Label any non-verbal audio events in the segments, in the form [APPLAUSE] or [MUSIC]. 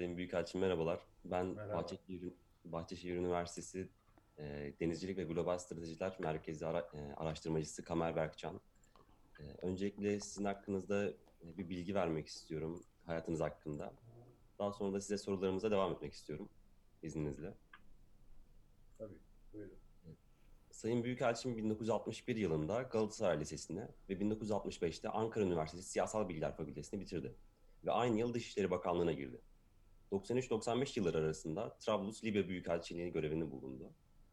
Sayın Büyükelçim merhabalar. Ben Merhaba. Bahçeşehir, Bahçeşehir Üniversitesi e, Denizcilik ve Global Stratejiler Merkezi ara- e, araştırmacısı Kamer Berkcan. E, öncelikle sizin hakkınızda e, bir bilgi vermek istiyorum hayatınız hakkında. Daha sonra da size sorularımıza devam etmek istiyorum izninizle. Tabii. Buyurun. Sayın Büyükelçim 1961 yılında Galatasaray Lisesi'ne ve 1965'te Ankara Üniversitesi Siyasal Bilgiler Fakültesini bitirdi. Ve aynı yıl Dışişleri Bakanlığı'na girdi. 93-95 yılları arasında Trablus Libya Büyükelçiliği görevini bulundu.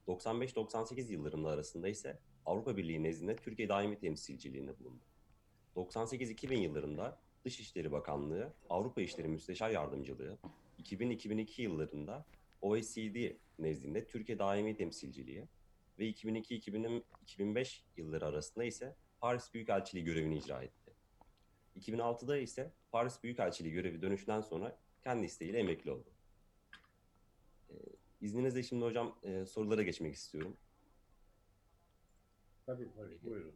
95-98 yıllarında arasında ise Avrupa Birliği nezdinde Türkiye Daimi Temsilciliğinde bulundu. 98-2000 yıllarında Dışişleri Bakanlığı, Avrupa İşleri Müsteşar Yardımcılığı, 2000-2002 yıllarında OECD nezdinde Türkiye Daimi Temsilciliği ve 2002-2005 yılları arasında ise Paris Büyükelçiliği görevini icra etti. 2006'da ise Paris Büyükelçiliği görevi dönüşünden sonra kendi isteğiyle emekli oldu. Ee, izninizle şimdi hocam e, sorulara geçmek istiyorum. Tabii tabii. Buyurun.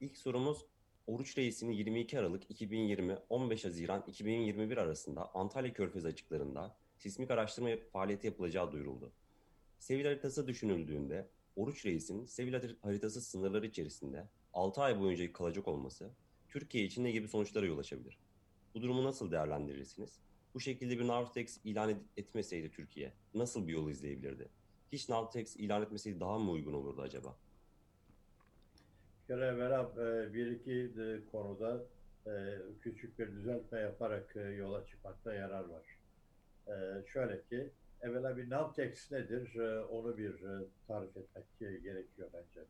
İlk sorumuz Oruç Reis'in 22 Aralık 2020 15 Haziran 2021 arasında Antalya Körfezi açıklarında sismik araştırma faaliyeti yapılacağı duyuruldu. Sevil haritası düşünüldüğünde Oruç Reis'in Sevil haritası sınırları içerisinde 6 ay boyunca kalacak olması Türkiye için ne gibi sonuçlara yol açabilir? Bu durumu nasıl değerlendirirsiniz? Bu şekilde bir Navtex ilan etmeseydi Türkiye nasıl bir yol izleyebilirdi? Hiç Navtex ilan etmeseydi daha mı uygun olurdu acaba? Kere evvela e, bir iki de konuda e, küçük bir düzeltme yaparak e, yola çıkmakta yarar var. E, Şöyle ki, evvela bir Navtex nedir? E, Onu bir e, tarif etmek e, gerekiyor bence.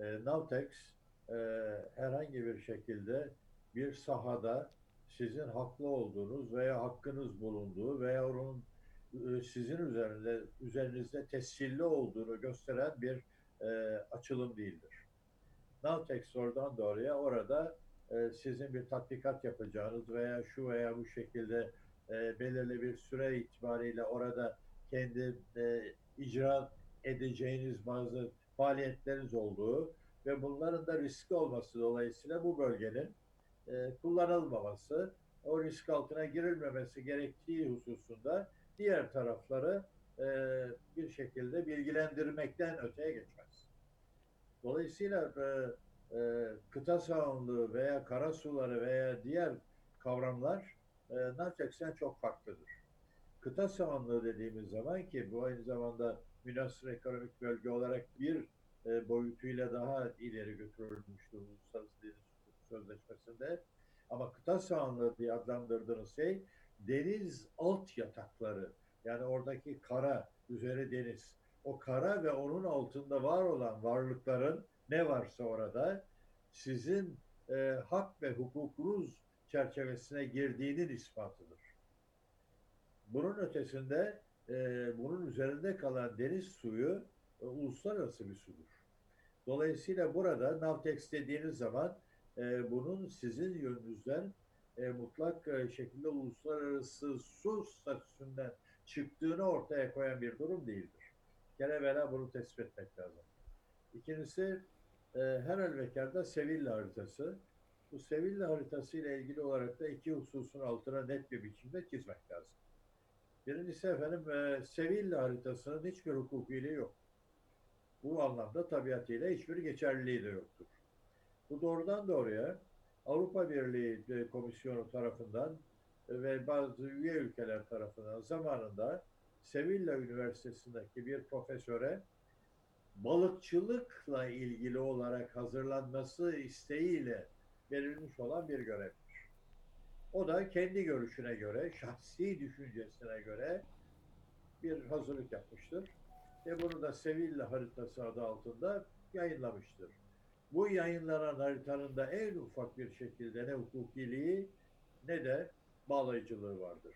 E, Navtex e, herhangi bir şekilde bir sahada sizin haklı olduğunuz veya hakkınız bulunduğu veya onun e, sizin üzerinde üzerinizde tescilli olduğunu gösteren bir e, açılım değildir. Navtex oradan doğruya orada e, sizin bir tatbikat yapacağınız veya şu veya bu şekilde e, belirli bir süre itibariyle orada kendi e, icra edeceğiniz bazı faaliyetleriniz olduğu ve bunların da riskli olması dolayısıyla bu bölgenin e, kullanılmaması, o risk altına girilmemesi gerektiği hususunda diğer tarafları e, bir şekilde bilgilendirmekten öteye geçmez. Dolayısıyla e, kıta sahanlığı veya kara suları veya diğer kavramlar e, Navtex'ten çok farklıdır. Kıta sahanlığı dediğimiz zaman ki bu aynı zamanda münasır ekonomik bölge olarak bir boyutuyla daha ileri götürülmüştür Uluslararası Deniz Sözleşmesi'nde. Ama kıta sahanlığı diye adlandırdığınız şey deniz alt yatakları yani oradaki kara, üzeri deniz. O kara ve onun altında var olan varlıkların ne varsa orada sizin e, hak ve hukukunuz çerçevesine girdiğinin ispatıdır. Bunun ötesinde e, bunun üzerinde kalan deniz suyu e, uluslararası bir sudur. Dolayısıyla burada Navtex dediğiniz zaman e, bunun sizin yönünüzden e, mutlak e, şekilde uluslararası su statüsünden çıktığını ortaya koyan bir durum değildir. Gene evvela bunu tespit etmek lazım. İkincisi e, her halükarda Sevilla haritası. Bu Sevilla haritası ile ilgili olarak da iki hususun altına net bir biçimde çizmek lazım. Birincisi efendim e, Sevilla haritasının hiçbir hukukiliği yok. Bu anlamda tabiatıyla hiçbir geçerliliği de yoktur. Bu doğrudan doğruya Avrupa Birliği e, Komisyonu tarafından e, ve bazı üye ülkeler tarafından zamanında Sevilla Üniversitesi'ndeki bir profesöre balıkçılıkla ilgili olarak hazırlanması isteğiyle verilmiş olan bir görevdir. O da kendi görüşüne göre, şahsi düşüncesine göre bir hazırlık yapmıştır. Ve bunu da Sevilla haritası adı altında yayınlamıştır. Bu yayınlanan haritanın en ufak bir şekilde ne hukukiliği ne de bağlayıcılığı vardır.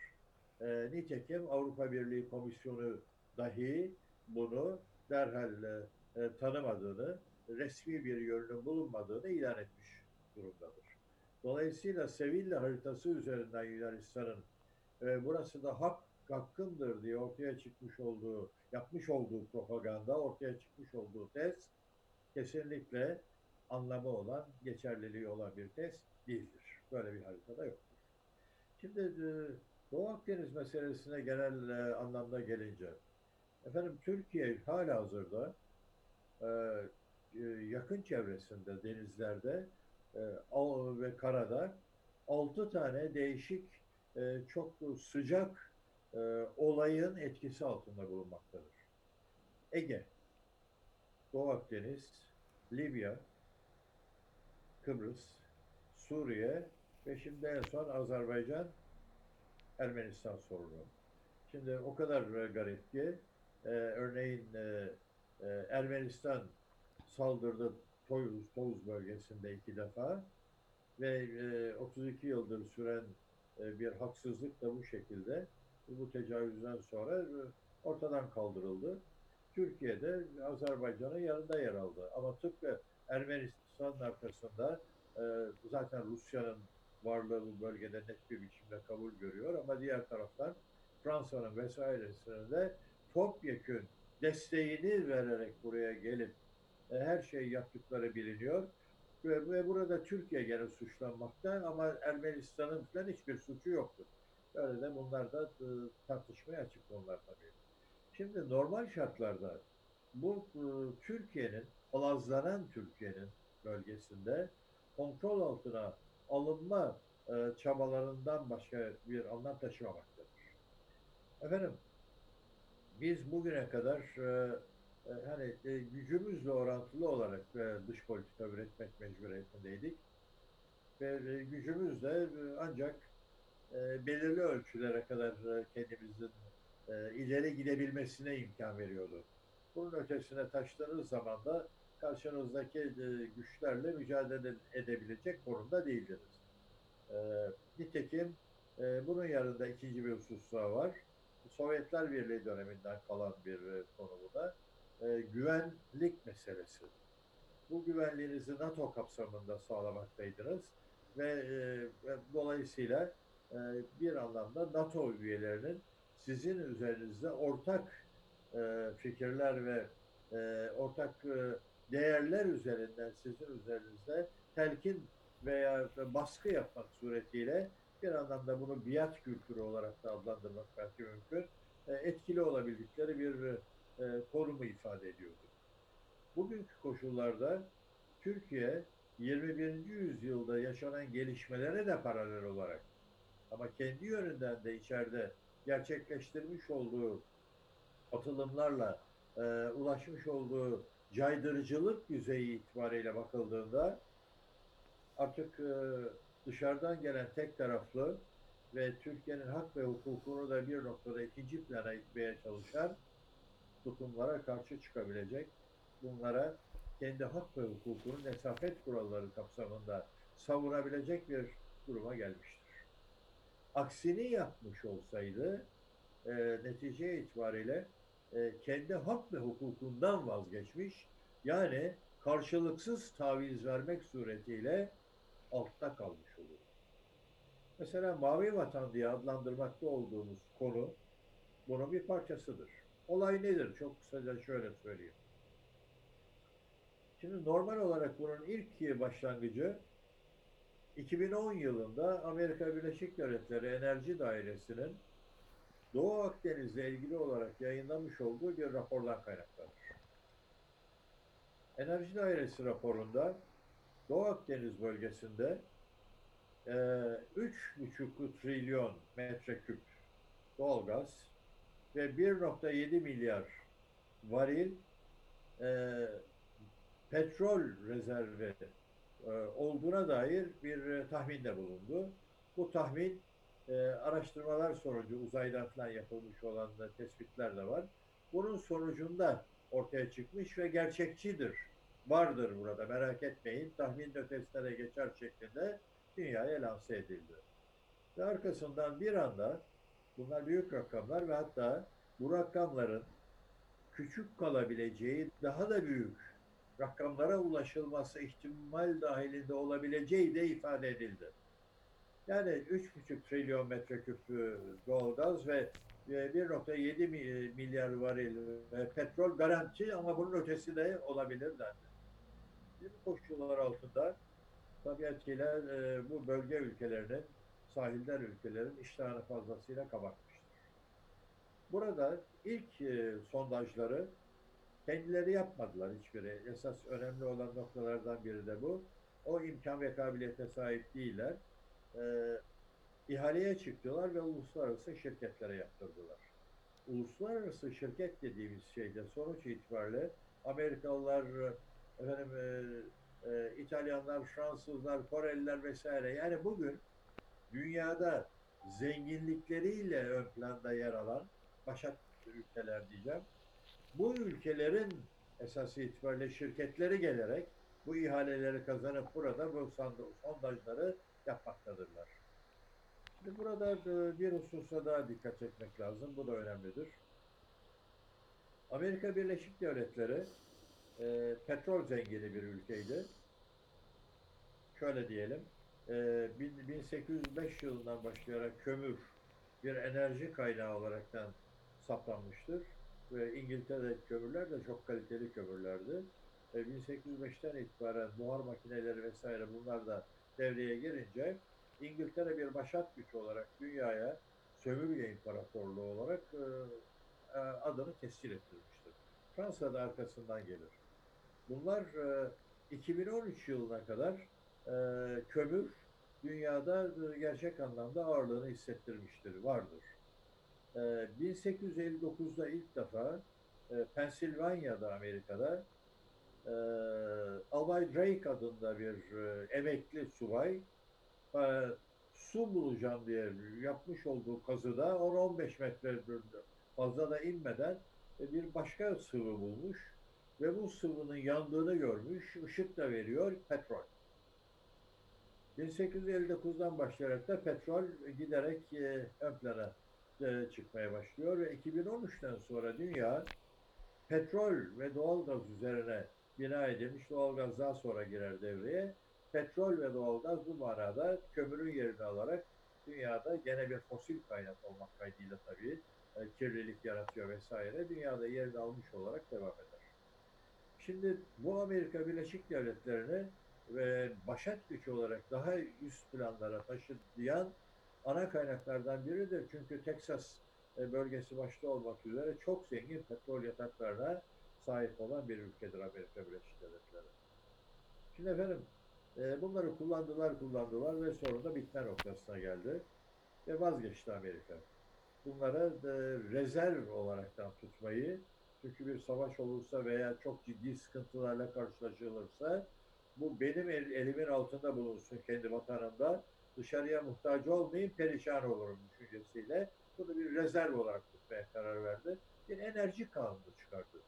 E, nitekim Avrupa Birliği Komisyonu dahi bunu derhal e, e, tanımadığını, resmi bir yönünün bulunmadığını ilan etmiş durumdadır. Dolayısıyla Sevilla haritası üzerinden Yunanistan'ın e, burası da hak hakkındır diye ortaya çıkmış olduğu, yapmış olduğu propaganda, ortaya çıkmış olduğu tez kesinlikle anlamı olan, geçerliliği olan bir tez değildir. Böyle bir haritada yoktur. Şimdi e, Doğu Akdeniz meselesine genel e, anlamda gelince, efendim Türkiye hala hazırda e, yakın çevresinde denizlerde ve karada altı tane değişik çok sıcak olayın etkisi altında bulunmaktadır. Ege, Doğu Akdeniz, Libya, Kıbrıs, Suriye ve şimdi en son Azerbaycan, Ermenistan sorunu. Şimdi o kadar e, garip ki e, örneğin e, e, Ermenistan saldırdı Toyuz, Touz bölgesinde iki defa ve e, 32 yıldır süren e, bir haksızlık da bu şekilde bu tecavüzden sonra e, ortadan kaldırıldı. Türkiye'de Azerbaycan'ın yanında yer aldı. Ama tıpkı Ermenistan'ın arkasında e, zaten Rusya'nın varlığı bu bölgede net bir biçimde kabul görüyor ama diğer taraftan Fransa'nın vesairesinin de topyekün desteğini vererek buraya gelip e, her şeyi yaptıkları biliniyor. Ve, ve burada Türkiye gene suçlanmakta ama Ermenistan'ın falan hiçbir suçu yoktur. Böyle de bunlar da e, tartışmaya açık konular tabii. Şimdi normal şartlarda bu Türkiye'nin, palazlanan Türkiye'nin bölgesinde kontrol altına alınma e, çabalarından başka bir anlam taşımamaktadır. Efendim, biz bugüne kadar e, e, hani e, gücümüzle orantılı olarak e, dış politika üretmek mecburiyetindeydik. Ve e, gücümüz de e, ancak e, belirli ölçülere kadar e, kendimizin e, ileri gidebilmesine imkan veriyordu. Bunun ötesine taştığınız zaman da karşınızdaki e, güçlerle mücadele edebilecek konumda değildiniz. E, nitekim e, bunun yanında ikinci bir husus daha var. Sovyetler Birliği döneminden kalan bir e, konu bu da. Güvenlik meselesi. Bu güvenliğinizi NATO kapsamında sağlamaktaydınız ve, dolayısıyla bir anlamda NATO üyelerinin sizin üzerinizde ortak fikirler ve ortak değerler üzerinden sizin üzerinizde telkin veya baskı yapmak suretiyle bir anlamda bunu biat kültürü olarak da adlandırmak belki mümkün. E, etkili olabildikleri bir e, konumu ifade ediyordu. Bugünkü koşullarda Türkiye 21. yüzyılda yaşanan gelişmelere de paralel olarak ama kendi yönünden de içeride gerçekleştirmiş olduğu atılımlarla e, ulaşmış olduğu caydırıcılık düzeyi itibariyle bakıldığında artık e, dışarıdan gelen tek taraflı ve Türkiye'nin hak ve hukukunu da bir noktada ikinci plana itmeye çalışan tutumlara karşı çıkabilecek, bunlara kendi hak ve hukukunun nesafet kuralları kapsamında savunabilecek bir duruma gelmiştir. Aksini yapmış olsaydı e, netice itibariyle e, kendi hak ve hukukundan vazgeçmiş, yani karşılıksız taviz vermek suretiyle altta kalmış olur. Mesela Mavi Vatan diye adlandırmakta olduğumuz konu bunun bir parçasıdır. Olay nedir? Çok kısaca şöyle söyleyeyim. Şimdi normal olarak bunun ilk başlangıcı 2010 yılında Amerika Birleşik Devletleri Enerji Dairesi'nin Doğu Akdeniz'le ilgili olarak yayınlamış olduğu bir rapordan kaynaklanır. Enerji Dairesi raporunda Doğu Akdeniz bölgesinde e, 3,5 trilyon metreküp doğalgaz ve 1.7 milyar varil e, petrol rezervi e, olduğuna dair bir e, tahminde bulundu. Bu tahmin e, araştırmalar sonucu uzaydan falan yapılmış olan da tespitler de var. Bunun sonucunda ortaya çıkmış ve gerçekçidir. Vardır burada merak etmeyin. Tahmin ötesine geçer şeklinde dünyaya lanse edildi. Ve arkasından bir anda bunlar büyük rakamlar ve hatta bu rakamların küçük kalabileceği daha da büyük rakamlara ulaşılması ihtimal dahilinde olabileceği de ifade edildi. Yani 3,5 trilyon metreküp doğalgaz ve 1.7 milyar varil petrol garanti ama bunun ötesi de olabilir. Bu koşullar altında tabiatıyla bu bölge ülkelerinin sahilden ülkelerin iştahını fazlasıyla kabartmıştır. Burada ilk e, sondajları kendileri yapmadılar hiçbiri. Esas önemli olan noktalardan biri de bu. O imkan ve kabiliyete sahip değiller. E, ihaleye çıktılar ve uluslararası şirketlere yaptırdılar. Uluslararası şirket dediğimiz şeyde sonuç itibariyle Amerikalılar, efendim, e, e, İtalyanlar, Fransızlar, Koreliler vesaire. Yani bugün dünyada zenginlikleriyle ön planda yer alan başat ülkeler diyeceğim. Bu ülkelerin esas itibariyle şirketleri gelerek bu ihaleleri kazanıp burada bu sondajları yapmaktadırlar. Şimdi burada e, bir hususa daha dikkat etmek lazım. Bu da önemlidir. Amerika Birleşik Devletleri e, petrol zengini bir ülkeydi. Şöyle diyelim, e, bin- 1805 yılından başlayarak kömür bir enerji kaynağı olaraktan saptanmıştır. Ve İngiltere kömürler de çok kaliteli kömürlerdi. E, 1805'ten itibaren buhar makineleri vesaire bunlar da devreye girince İngiltere bir başat güç olarak dünyaya sömürge imparatorluğu olarak e, e, adını tescil ettirmiştir. Fransa da arkasından gelir. Bunlar e, 2013 yılına kadar e, kömür dünyada e, gerçek anlamda ağırlığını hissettirmiştir, vardır. E, 1859'da ilk defa e, Pensilvanya'da Amerika'da e, Albay Drake adında bir e, emekli subay e, su bulacağım diye yapmış olduğu kazıda 10-15 metre fazla da inmeden e, bir başka sıvı bulmuş ve bu sıvının yandığını görmüş, ışık da veriyor, petrol. 1859'dan başlayarak da petrol giderek e, ön plana e, çıkmaya başlıyor ve 2013'ten sonra dünya petrol ve doğalgaz üzerine bina edilmiş doğalgaz daha sonra girer devreye. Petrol ve doğalgaz bu manada kömürün yerini alarak dünyada gene bir fosil kaynak olmak kaydıyla tabii e, kirlilik yaratıyor vesaire dünyada yerini almış olarak devam eder. Şimdi bu Amerika Birleşik Devletleri'ni ve başat güç olarak daha üst planlara taşıyan ana kaynaklardan biridir. Çünkü Texas e, bölgesi başta olmak üzere çok zengin petrol yataklarına sahip olan bir ülkedir Amerika Birleşik Devletleri. Şimdi efendim e, bunları kullandılar kullandılar ve sonra da bitme noktasına geldi ve vazgeçti Amerika. Bunlara e, rezerv olaraktan tutmayı çünkü bir savaş olursa veya çok ciddi sıkıntılarla karşılaşılırsa bu benim el- elimin altında bulunsun kendi vatanımda dışarıya muhtaç olmayayım perişan olurum düşüncesiyle bunu bir rezerv olarak tutmaya karar verdi. Bir enerji kanunu çıkardı.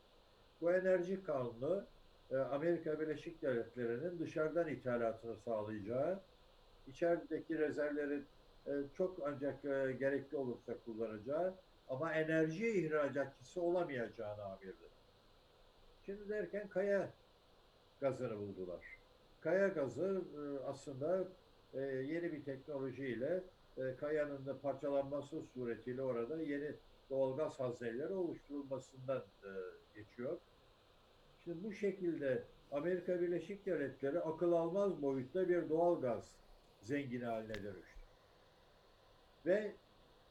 Bu enerji kanunu e, Amerika Birleşik Devletleri'nin dışarıdan ithalatını sağlayacağı, içerideki rezervleri e, çok ancak e, gerekli olursa kullanacağı ama enerji ihracatçısı olamayacağını amirdi. Şimdi derken kaya gazını buldular. Kaya gazı aslında yeni bir teknolojiyle kayanın da parçalanması suretiyle orada yeni doğalgaz hazneleri oluşturulmasından geçiyor. Şimdi bu şekilde Amerika Birleşik Devletleri akıl almaz boyutta bir doğalgaz zengini haline dönüştü. Ve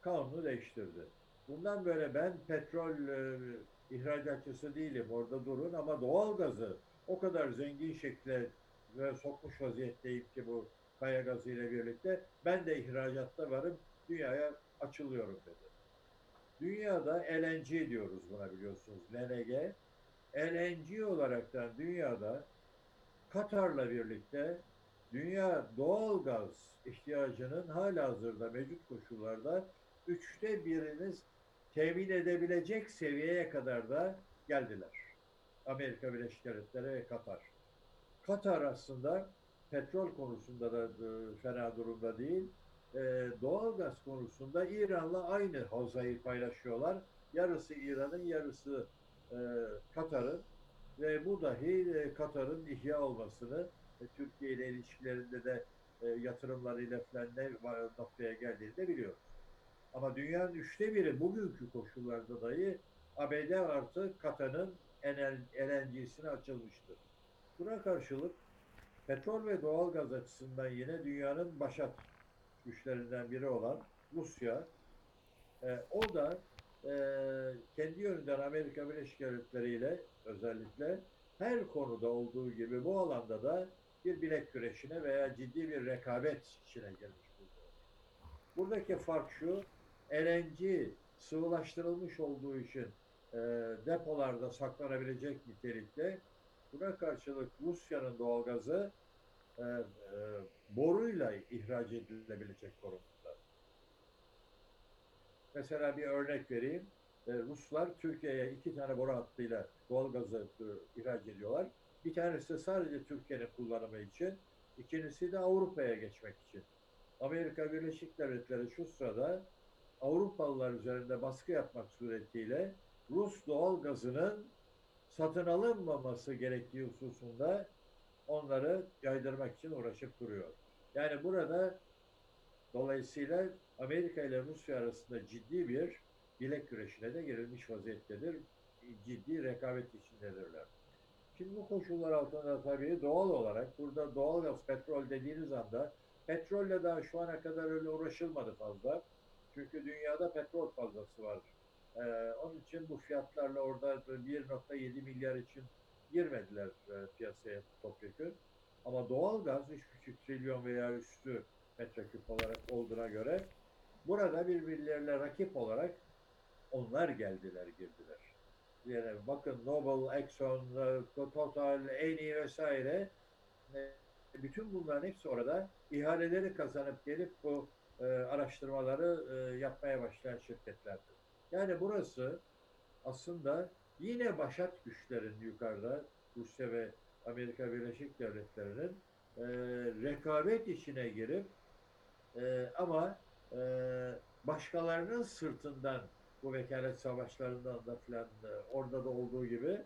kanunu değiştirdi. Bundan böyle ben petrol e, ihracatçısı değilim orada durun ama doğalgazı o kadar zengin şekle ve sokmuş vaziyetteyim ki bu kaya gazı ile birlikte ben de ihracatta varım dünyaya açılıyorum dedi. Dünyada LNG diyoruz buna biliyorsunuz LNG. LNG olaraktan dünyada Katar'la birlikte dünya doğal gaz ihtiyacının hala hazırda mevcut koşullarda üçte biriniz temin edebilecek seviyeye kadar da geldiler. Amerika Birleşik Devletleri ve Katar. Katar aslında petrol konusunda da e, fena durumda değil. E, doğal gaz konusunda İran'la aynı havzayı paylaşıyorlar. Yarısı İran'ın, yarısı e, Katar'ın ve bu dahi e, Katar'ın ihya olmasını e, Türkiye ile ilişkilerinde de e, yatırımlarıyla falan ne noktaya geldiğini de biliyoruz. Ama dünyanın üçte biri bugünkü koşullarda dahi ABD artı Katar'ın LNG'sine açılmıştır. Buna karşılık petrol ve doğal gaz açısından yine dünyanın başat güçlerinden biri olan Rusya, e, o da e, kendi yönünden Amerika Birleşik Devletleri ile özellikle her konuda olduğu gibi bu alanda da bir bilek güreşine veya ciddi bir rekabet içine girmiş. Buradaki fark şu, LNG sıvılaştırılmış olduğu için e, depolarda saklanabilecek nitelikte buna karşılık Rusya'nın doğalgazı e, e, boruyla ihraç edilebilecek konumda. Mesela bir örnek vereyim. E, Ruslar Türkiye'ye iki tane boru hattıyla doğalgazı e, ihraç ediyorlar. Bir tanesi sadece Türkiye'nin kullanımı için, ikincisi de Avrupa'ya geçmek için. Amerika Birleşik Devletleri şu sırada Avrupalılar üzerinde baskı yapmak suretiyle Rus doğal gazının satın alınmaması gerektiği hususunda onları yaydırmak için uğraşıp duruyor. Yani burada dolayısıyla Amerika ile Rusya arasında ciddi bir bilek güreşine de girilmiş vaziyettedir. Ciddi rekabet içindedirler. Şimdi bu koşullar altında tabii doğal olarak burada doğal gaz, petrol dediğiniz anda petrolle daha şu ana kadar öyle uğraşılmadı fazla. Çünkü dünyada petrol fazlası var. Ee, onun için bu fiyatlarla orada 1.7 milyar için girmediler e, piyasaya topyekun. Ama doğal gaz 3,5 trilyon veya üstü metreküp olarak olduğuna göre burada birbirlerine rakip olarak onlar geldiler girdiler. Yani bakın Noble, Exxon, Total, Eni vesaire e, bütün bunların hepsi orada ihaleleri kazanıp gelip bu e, araştırmaları e, yapmaya başlayan şirketlerdir. Yani burası aslında yine başat güçlerin yukarıda Rusya ve Amerika Birleşik Devletleri'nin e, rekabet içine girip e, ama başkalarının sırtından bu vekalet savaşlarından da filan e, orada da olduğu gibi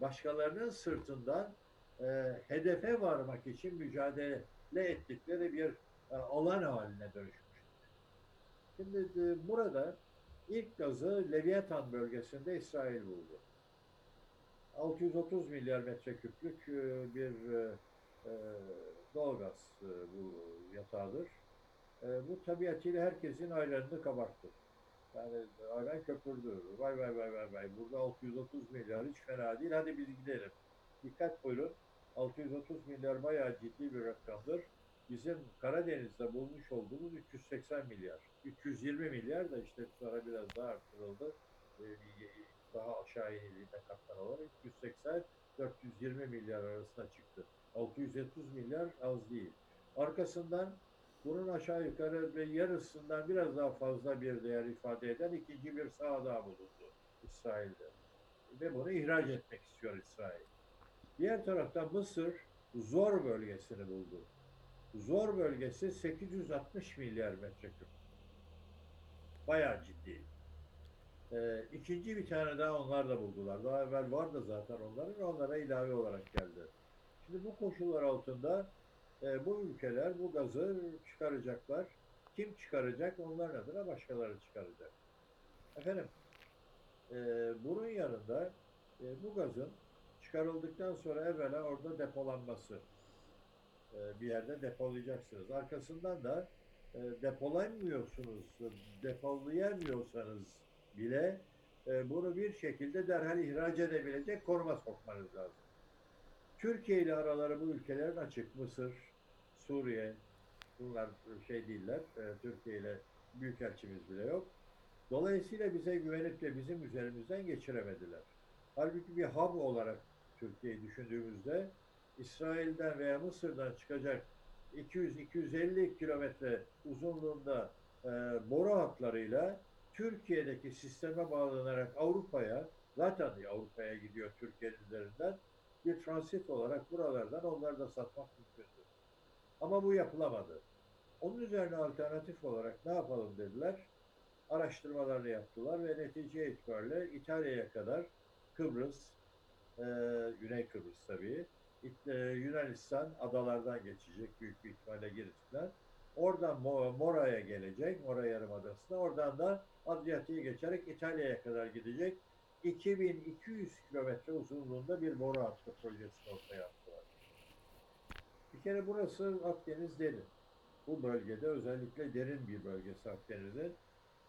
başkalarının sırtından e, hedefe varmak için mücadele ettikleri bir e, alan haline dönüşmüştür. Şimdi e, burada ilk gazı Leviathan bölgesinde İsrail buldu. 630 milyar metreküplük e, bir e, e, doğalgaz e, bu yatağıdır. E, bu tabiatıyla herkesin ayranını kabarttı. Yani ayran köpürdü. Vay vay vay vay vay. Burada 630 milyar hiç fena değil. Hadi biz gidelim. Dikkat buyurun. 630 milyar bayağı ciddi bir rakamdır. Bizim Karadeniz'de bulmuş olduğumuz 380 milyar. 320 milyar da işte sonra biraz daha arttırıldı. Daha aşağı inildiğinde katlar olarak 380-420 milyar arasına çıktı. 630 milyar az değil. Arkasından bunun aşağı yukarı ve yarısından biraz daha fazla bir değer ifade eden ikinci bir sağ daha bulundu İsrail'de. Ve bunu ihraç etmek istiyor İsrail. Diğer tarafta Mısır Zor bölgesini buldu. Zor bölgesi 860 milyar metreküp. Bayağı ciddi. Ee, ikinci bir tane daha onlar da buldular. Daha evvel vardı zaten onların. Onlara ilave olarak geldi. Şimdi bu koşullar altında e, bu ülkeler bu gazı çıkaracaklar. Kim çıkaracak? Onların adına başkaları çıkaracak. Efendim, e, bunun yanında e, bu gazın çıkarıldıktan sonra evvela orada depolanması e, bir yerde depolayacaksınız. Arkasından da e, depolamıyorsunuz, depolayamıyorsanız bile e, bunu bir şekilde derhal ihraç edebilecek konuma sokmanız lazım. Türkiye ile araları bu ülkelerin açık. Mısır, Suriye, bunlar şey değiller. Türkiye ile büyükelçimiz bile yok. Dolayısıyla bize güvenip de bizim üzerimizden geçiremediler. Halbuki bir hub olarak Türkiye'yi düşündüğümüzde İsrail'den veya Mısır'dan çıkacak 200-250 kilometre uzunluğunda e, boru hatlarıyla Türkiye'deki sisteme bağlanarak Avrupa'ya zaten Avrupa'ya gidiyor Türkiye'nin üzerinden bir transit olarak buralardan onları da satmak mümkündür. Ama bu yapılamadı. Onun üzerine alternatif olarak ne yapalım dediler. Araştırmalarını yaptılar ve netice itibariyle İtalya'ya kadar Kıbrıs, e, Güney Kıbrıs tabii, e, Yunanistan adalardan geçecek büyük bir ihtimalle Girit'ten. Oradan Mora'ya gelecek, Mora Yarımadası'na. Oradan da Adriyatik'e geçerek İtalya'ya kadar gidecek. 2200 kilometre uzunluğunda bir boru hattı projesini ortaya attılar. Bir kere burası Akdeniz deli. Bu bölgede özellikle derin bir bölgesi Akdeniz'in.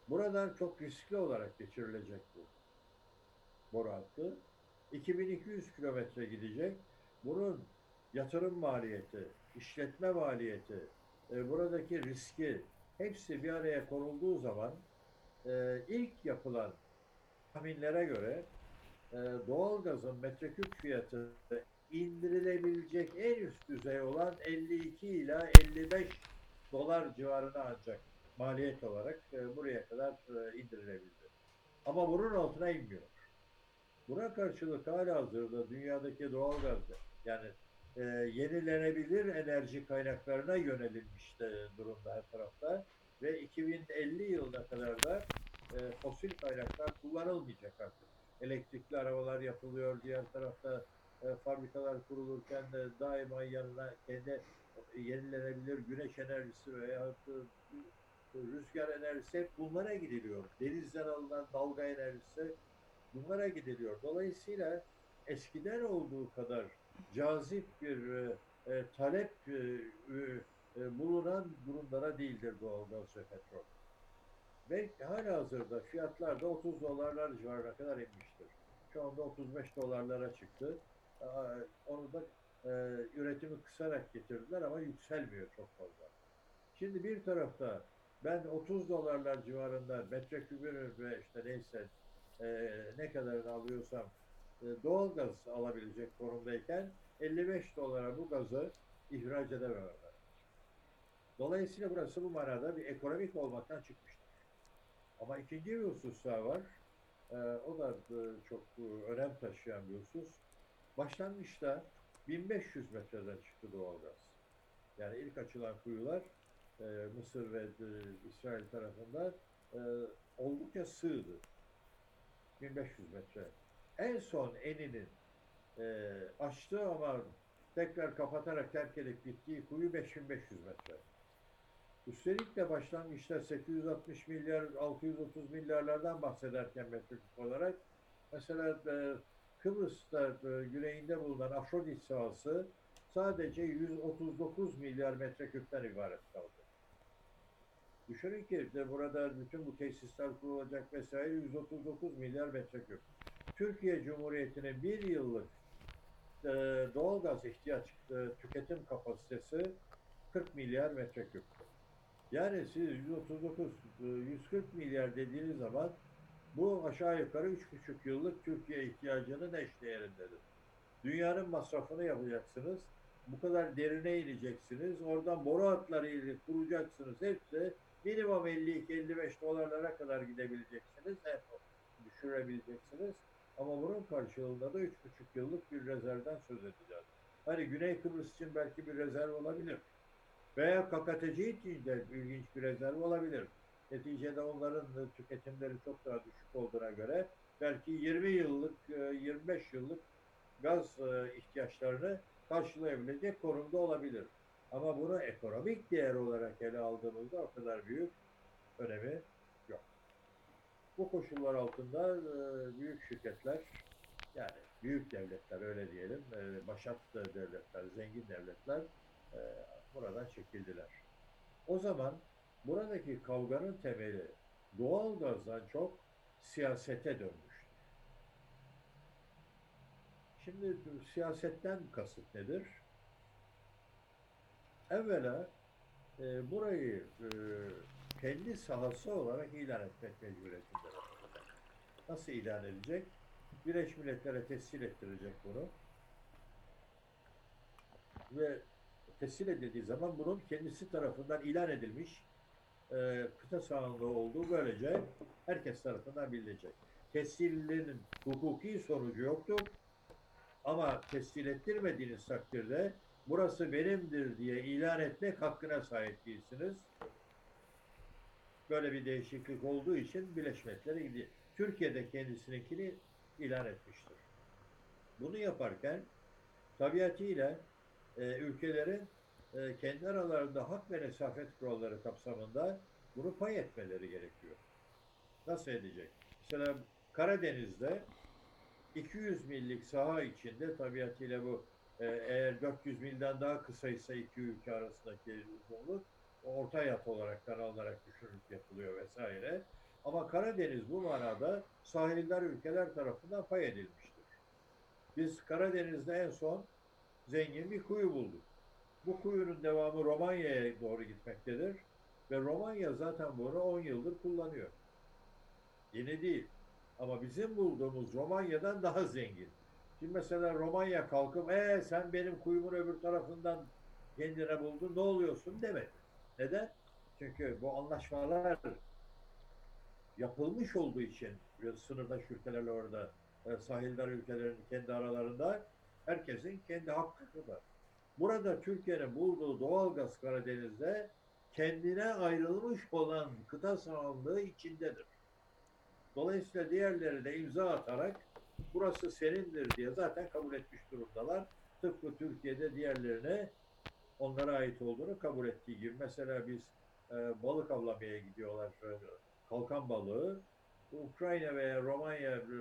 Buradan çok riskli olarak geçirilecek bu boru hattı. 2200 kilometre gidecek. Bunun yatırım maliyeti, işletme maliyeti, e, buradaki riski hepsi bir araya konulduğu zaman e, ilk yapılan tahminlere göre e, doğalgazın metreküp fiyatı indirilebilecek en üst düzey olan 52 ila 55 dolar civarına ancak maliyet olarak e, buraya kadar e, indirilebildi. Ama bunun altına inmiyor. Buna karşılık hala hazırda dünyadaki doğalgaz yani e, yenilenebilir enerji kaynaklarına yönelilmiş de durumda her tarafta ve 2050 yılına kadar da e, fosil kaynaklar kullanılmayacak artık. Elektrikli arabalar yapılıyor, diğer tarafta e, fabrikalar kurulurken de daima yanına kendi yenilenebilir güneş enerjisi veya e, rüzgar enerjisi bunlara gidiliyor. Denizden alınan dalga enerjisi bunlara gidiliyor. Dolayısıyla eskiden olduğu kadar cazip bir e, e, talep e, e, bulunan durumlara değildir doğalgaz ve petrol. Ve hala hazırda fiyatlar da 30 dolarlar civarına kadar inmiştir. Şu anda 35 dolarlara çıktı. Aa, Onu da e, üretimi kısarak getirdiler ama yükselmiyor çok fazla. Şimdi bir tarafta ben 30 dolarlar civarında metrekübünü ve işte neyse e, ne kadarını alıyorsam e, doğalgaz alabilecek konumdayken 55 dolara bu gazı ihraç edemem. ben. Dolayısıyla burası bu manada bir ekonomik olmaktan çıkmıştır. Ama ikinci bir husus daha var. E, o da e, çok e, önem taşıyan bir husus. Başlangıçta 1500 metreden çıktı doğalgaz. Yani ilk açılan kuyular e, Mısır ve e, İsrail tarafından e, oldukça sığdı. 1500 metre. En son eninin e, açtığı ama tekrar kapatarak terk edip gittiği kuyu 5500 metre. Üstelik de başlangıçta 860 milyar, 630 milyarlardan bahsederken metreküp olarak mesela e, Kıbrıs'ta e, güneyinde bulunan Afrodit sahası sadece 139 milyar metreküpten ibaret kaldı. Düşünün ki de burada bütün bu tesisler kurulacak vesaire 139 milyar metreküp. Türkiye Cumhuriyeti'nin bir yıllık e, doğalgaz ihtiyaç e, tüketim kapasitesi 40 milyar metreküp. Yani siz 139, e, 140 milyar dediğiniz zaman bu aşağı yukarı 3,5 yıllık Türkiye ihtiyacının eşdeğerindedir. Dünyanın masrafını yapacaksınız. Bu kadar derine ineceksiniz. Oradan boru hatlarıyla kuracaksınız. Hepsi minimum 52-55 dolarlara kadar gidebileceksiniz. Evet, düşürebileceksiniz. Ama bunun karşılığında da 3,5 yıllık bir rezervden söz edeceğiz. Hani Güney Kıbrıs için belki bir rezerv olabilir. Veya KKTC için de ilginç bir rezerv olabilir. Neticede onların da tüketimleri çok daha düşük olduğuna göre belki 20 yıllık, e, 25 yıllık gaz e, ihtiyaçlarını karşılayabilecek konumda olabilir. Ama bunu ekonomik değer olarak ele aldığımızda o kadar büyük önemi yok. Bu koşullar altında e, büyük şirketler yani büyük devletler öyle diyelim, e, başat devletler, zengin devletler e, buradan çekildiler. O zaman buradaki kavganın temeli doğal gazdan çok siyasete dönmüştür. Şimdi siyasetten kasıt nedir? Evvela e, burayı e, kendi sahası olarak ilan etmek mecburiyetinde. Nasıl ilan edecek? Birleşmiş Milletler'e tescil ettirecek bunu. Ve tescil edildiği zaman bunun kendisi tarafından ilan edilmiş e, kıta sahanlığı olduğu böylece herkes tarafından bilinecek. Tescilinin hukuki sonucu yoktur. Ama tescil ettirmediğiniz takdirde burası benimdir diye ilan etmek hakkına sahip değilsiniz. Böyle bir değişiklik olduğu için Birleşmiş Milletler'e. Türkiye'de kendisininkini ilan etmiştir. Bunu yaparken tabiatıyla e, ülkelerin e, kendi aralarında hak ve nesafet kuralları kapsamında bunu pay etmeleri gerekiyor. Nasıl edecek? Mesela Karadeniz'de 200 millik saha içinde tabiatıyla bu e, eğer 400 milden daha kısaysa iki ülke arasındaki uzunluk orta yat olarak alınarak düşünülüp yapılıyor vesaire. Ama Karadeniz bu manada sahiller ülkeler tarafından pay edilmiştir. Biz Karadeniz'de en son zengin bir kuyu bulduk. Bu kuyunun devamı Romanya'ya doğru gitmektedir. Ve Romanya zaten bunu 10 yıldır kullanıyor. Yeni değil. Ama bizim bulduğumuz Romanya'dan daha zengin. Şimdi mesela Romanya kalkıp ee sen benim kuyumun öbür tarafından kendine buldun ne oluyorsun demedi. Neden? Çünkü bu anlaşmalar yapılmış olduğu için sınırdaş ülkelerle orada e, sahildar ülkelerin kendi aralarında herkesin kendi hakkı var. Burada Türkiye'nin bulduğu doğal gaz Karadeniz'de kendine ayrılmış olan kıta sahanlığı içindedir. Dolayısıyla diğerleri de imza atarak burası senindir diye zaten kabul etmiş durumdalar. Tıpkı Türkiye'de diğerlerine onlara ait olduğunu kabul ettiği gibi. Mesela biz e, balık avlamaya gidiyorlar. E, kalkan balığı. Ukrayna veya Romanya e,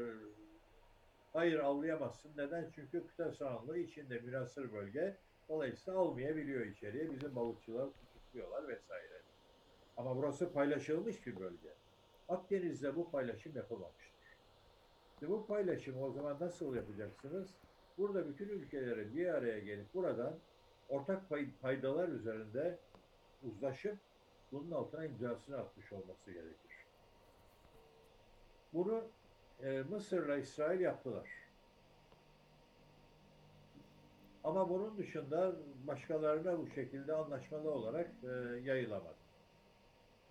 hayır avlayamazsın. Neden? Çünkü kıta sahanlığı içinde münasır bölge. Dolayısıyla almayabiliyor içeriye. Bizim balıkçılar tutukluyorlar vesaire. Ama burası paylaşılmış bir bölge. Akdeniz'de bu paylaşım yapılmamıştır. İşte bu paylaşımı o zaman nasıl yapacaksınız? Burada bütün ülkelerin bir araya gelip buradan ortak pay, paydalar üzerinde uzlaşıp bunun altına imzasını atmış olması gerekir. Bunu e, Mısır'la İsrail yaptılar. Ama bunun dışında başkalarına bu şekilde anlaşmalı olarak e, yayılamadı.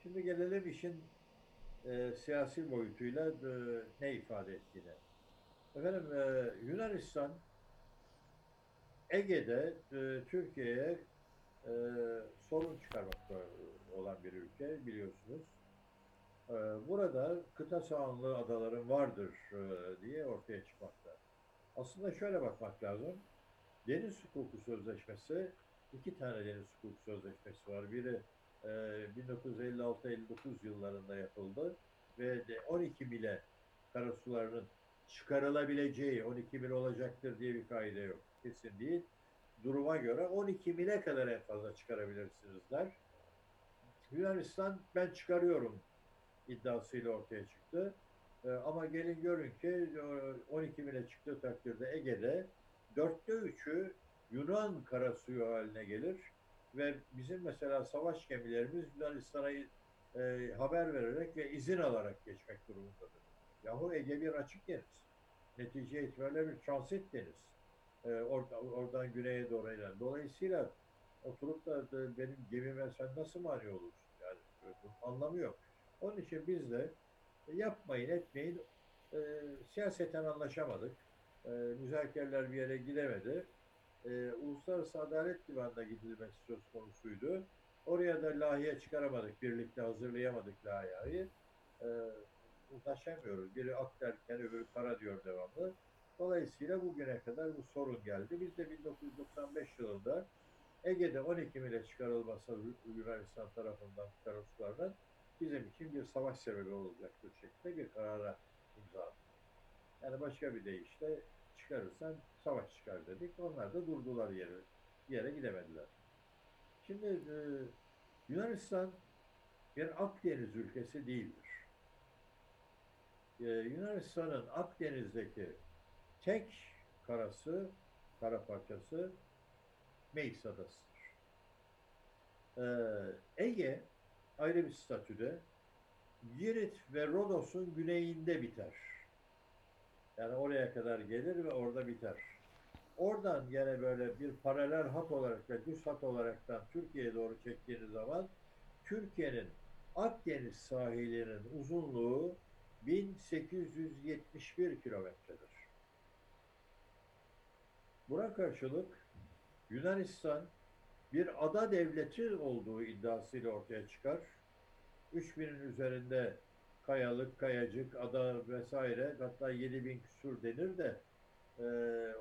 Şimdi gelelim işin e, siyasi boyutuyla e, ne ifade ettiğine. Efendim e, Yunanistan Ege'de e, Türkiye'ye e, sorun çıkarmakta olan bir ülke biliyorsunuz. E, burada kıta sahanlığı adaların vardır e, diye ortaya çıkmakta. Aslında şöyle bakmak lazım. Deniz hukuku sözleşmesi, iki tane deniz hukuku sözleşmesi var. Biri e, 1956-59 yıllarında yapıldı ve de 12 mile karasularının çıkarılabileceği 12 mil olacaktır diye bir kaide yok. Kesin değil. Duruma göre 12 mile kadar en fazla çıkarabilirsiniz der. Yunanistan ben çıkarıyorum iddiasıyla ortaya çıktı. Ee, ama gelin görün ki 12 mile çıktığı takdirde Ege'de dörtte üçü Yunan karasuyu haline gelir ve bizim mesela savaş gemilerimiz Yunanistan'a e, haber vererek ve izin alarak geçmek durumundadır. Yahu Ege bir açık deniz. Netice itibariyle bir transit deniz. E, or, oradan güneye doğru inen. Dolayısıyla oturup da, benim gemime sen nasıl mani olursun? Yani bunun anlamı yok. Onun için biz de e, yapmayın etmeyin e, siyaseten anlaşamadık. E, müzakereler bir yere gidemedi. E, Uluslararası Adalet Divanı'na gidilmesi söz konusuydu. Oraya da lahiye çıkaramadık, birlikte hazırlayamadık lahiyeyi. E, uzlaşamıyoruz. Biri ak derken öbürü kara diyor devamlı. Dolayısıyla bugüne kadar bu sorun geldi. Biz de 1995 yılında Ege'de 12 mile çıkarılması Yunanistan tarafından karasulardan bizim için bir savaş sebebi olacaktır şeklinde bir karara imza attık. Yani başka bir deyişle çıkarırsan savaş çıkar dedik. Onlar da durdular yere, yere gidemediler. Şimdi e, Yunanistan bir Akdeniz ülkesi değildir. E, Yunanistan'ın Akdeniz'deki tek karası, kara parçası Meis Adası'dır. E, Ege ayrı bir statüde Girit ve Rodos'un güneyinde biter. Yani oraya kadar gelir ve orada biter. Oradan gene böyle bir paralel hat olarak ve düz hat olaraktan Türkiye'ye doğru çektiğiniz zaman Türkiye'nin Akdeniz sahilinin uzunluğu 1871 kilometredir. Buna karşılık Yunanistan bir ada devleti olduğu iddiasıyla ortaya çıkar. 3000'in üzerinde kayalık, kayacık, ada vesaire hatta 7000 küsur denir de e,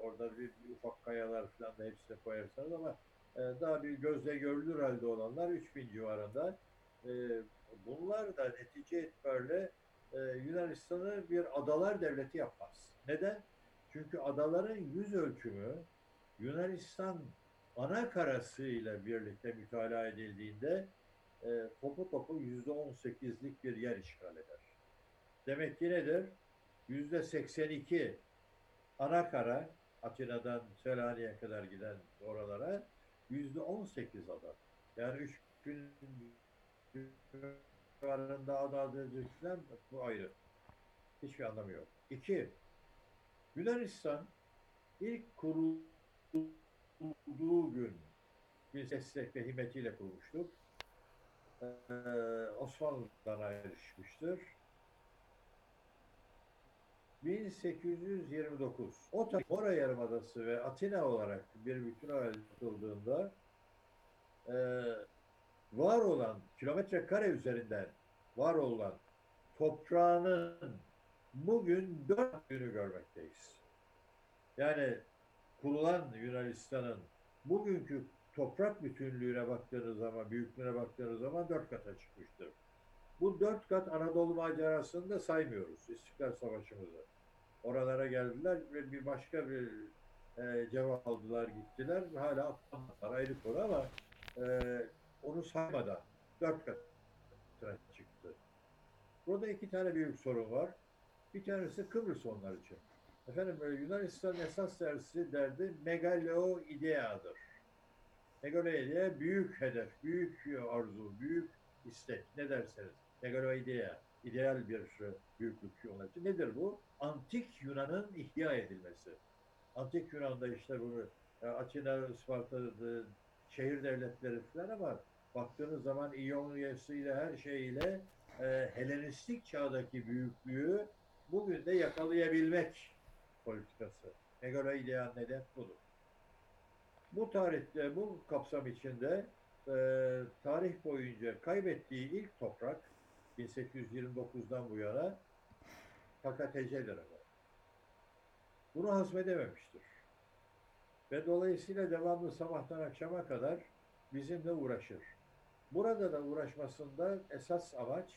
orada bir, bir ufak kayalar falan da hepsine koyarsanız ama e, daha bir gözle görülür halde olanlar 3000 civarında. E, bunlar da netice itibariyle e, Yunanistan'ı bir adalar devleti yapmaz. Neden? Çünkü adaların yüz ölçümü Yunanistan ana karası ile birlikte mütalaa edildiğinde e, topu topu %18'lik bir yer işgal eder. Demek ki nedir? %82 ana kara Atina'dan Selanik'e kadar giden oralara %18 adam. Yani üç gün civarında ada düşsen bu ayrı. Hiçbir anlamı yok. İki, Yunanistan ilk kurulduğu gün bir destek ve himmetiyle kurmuştuk. Ee, Osmanlı'dan ayrışmıştır. 1829. O Mora Yarımadası ve Atina olarak bir bütün halde tutuldığında e, var olan kilometre kare üzerinden var olan toprağının bugün dört günü görmekteyiz. Yani kurulan Yunanistan'ın bugünkü toprak bütünlüğüne baktığınız zaman, büyüklüğüne baktığınız zaman dört kata çıkmıştır. Bu dört kat Anadolu macerasını da saymıyoruz. İstiklal Savaşı'mızı. Oralara geldiler ve bir başka bir e, cevap aldılar gittiler. Hala atlamadılar ayrı konu ama e, onu saymadan dört katına çıktı. Burada iki tane büyük sorun var. Bir tanesi Kıbrıs onlar için. Efendim e, Yunanistan esas dersi derdi megalo ideadır. İdea büyük hedef, büyük arzu, büyük istek ne derseniz. Megalo idea, ideal bir e, büyüklük onlar için. Nedir bu? Antik Yunan'ın ihya edilmesi. Antik Yunan'da işte bunu e, Atina, Isparta'da şehir devletleri falan ama baktığınız zaman İonya'sıyla her şeyiyle e, Helenistik çağdaki büyüklüğü bugün de yakalayabilmek politikası. Megalo ideal neden budur. Bu tarihte, bu kapsam içinde e, tarih boyunca kaybettiği ilk toprak 1829'dan bu yana KKTC'dir ama. Bunu hazmedememiştir. Ve dolayısıyla devamlı sabahtan akşama kadar bizimle uğraşır. Burada da uğraşmasında esas amaç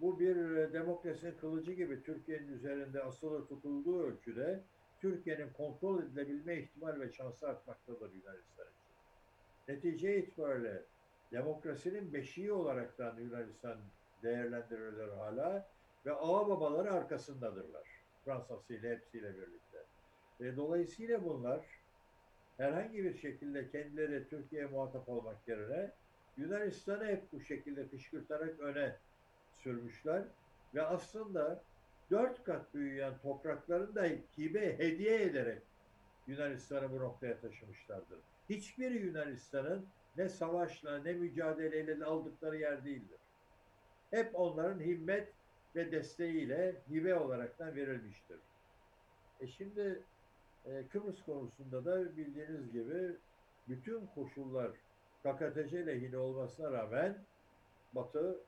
bu bir e, demokrasinin kılıcı gibi Türkiye'nin üzerinde asılı tutulduğu ölçüde Türkiye'nin kontrol edilebilme ihtimal ve şansı artmaktadır Yunanistan için. Netice itibariyle demokrasinin beşiği olaraktan Yunanistan değerlendirilir hala ve ağa babaları arkasındadırlar. Fransa'sıyla hepsiyle birlikte. E, dolayısıyla bunlar herhangi bir şekilde kendileri Türkiye'ye muhatap olmak yerine Yunanistan'ı hep bu şekilde kışkırtarak öne sürmüşler ve aslında dört kat büyüyen topraklarını da hibe, hediye ederek Yunanistan'ı bu noktaya taşımışlardır. Hiçbir Yunanistan'ın ne savaşla ne mücadeleyle de aldıkları yer değildir. Hep onların himmet ve desteğiyle hibe olaraktan verilmiştir. E şimdi e, Kıbrıs konusunda da bildiğiniz gibi bütün koşullar KKTC lehine olmasına rağmen Batı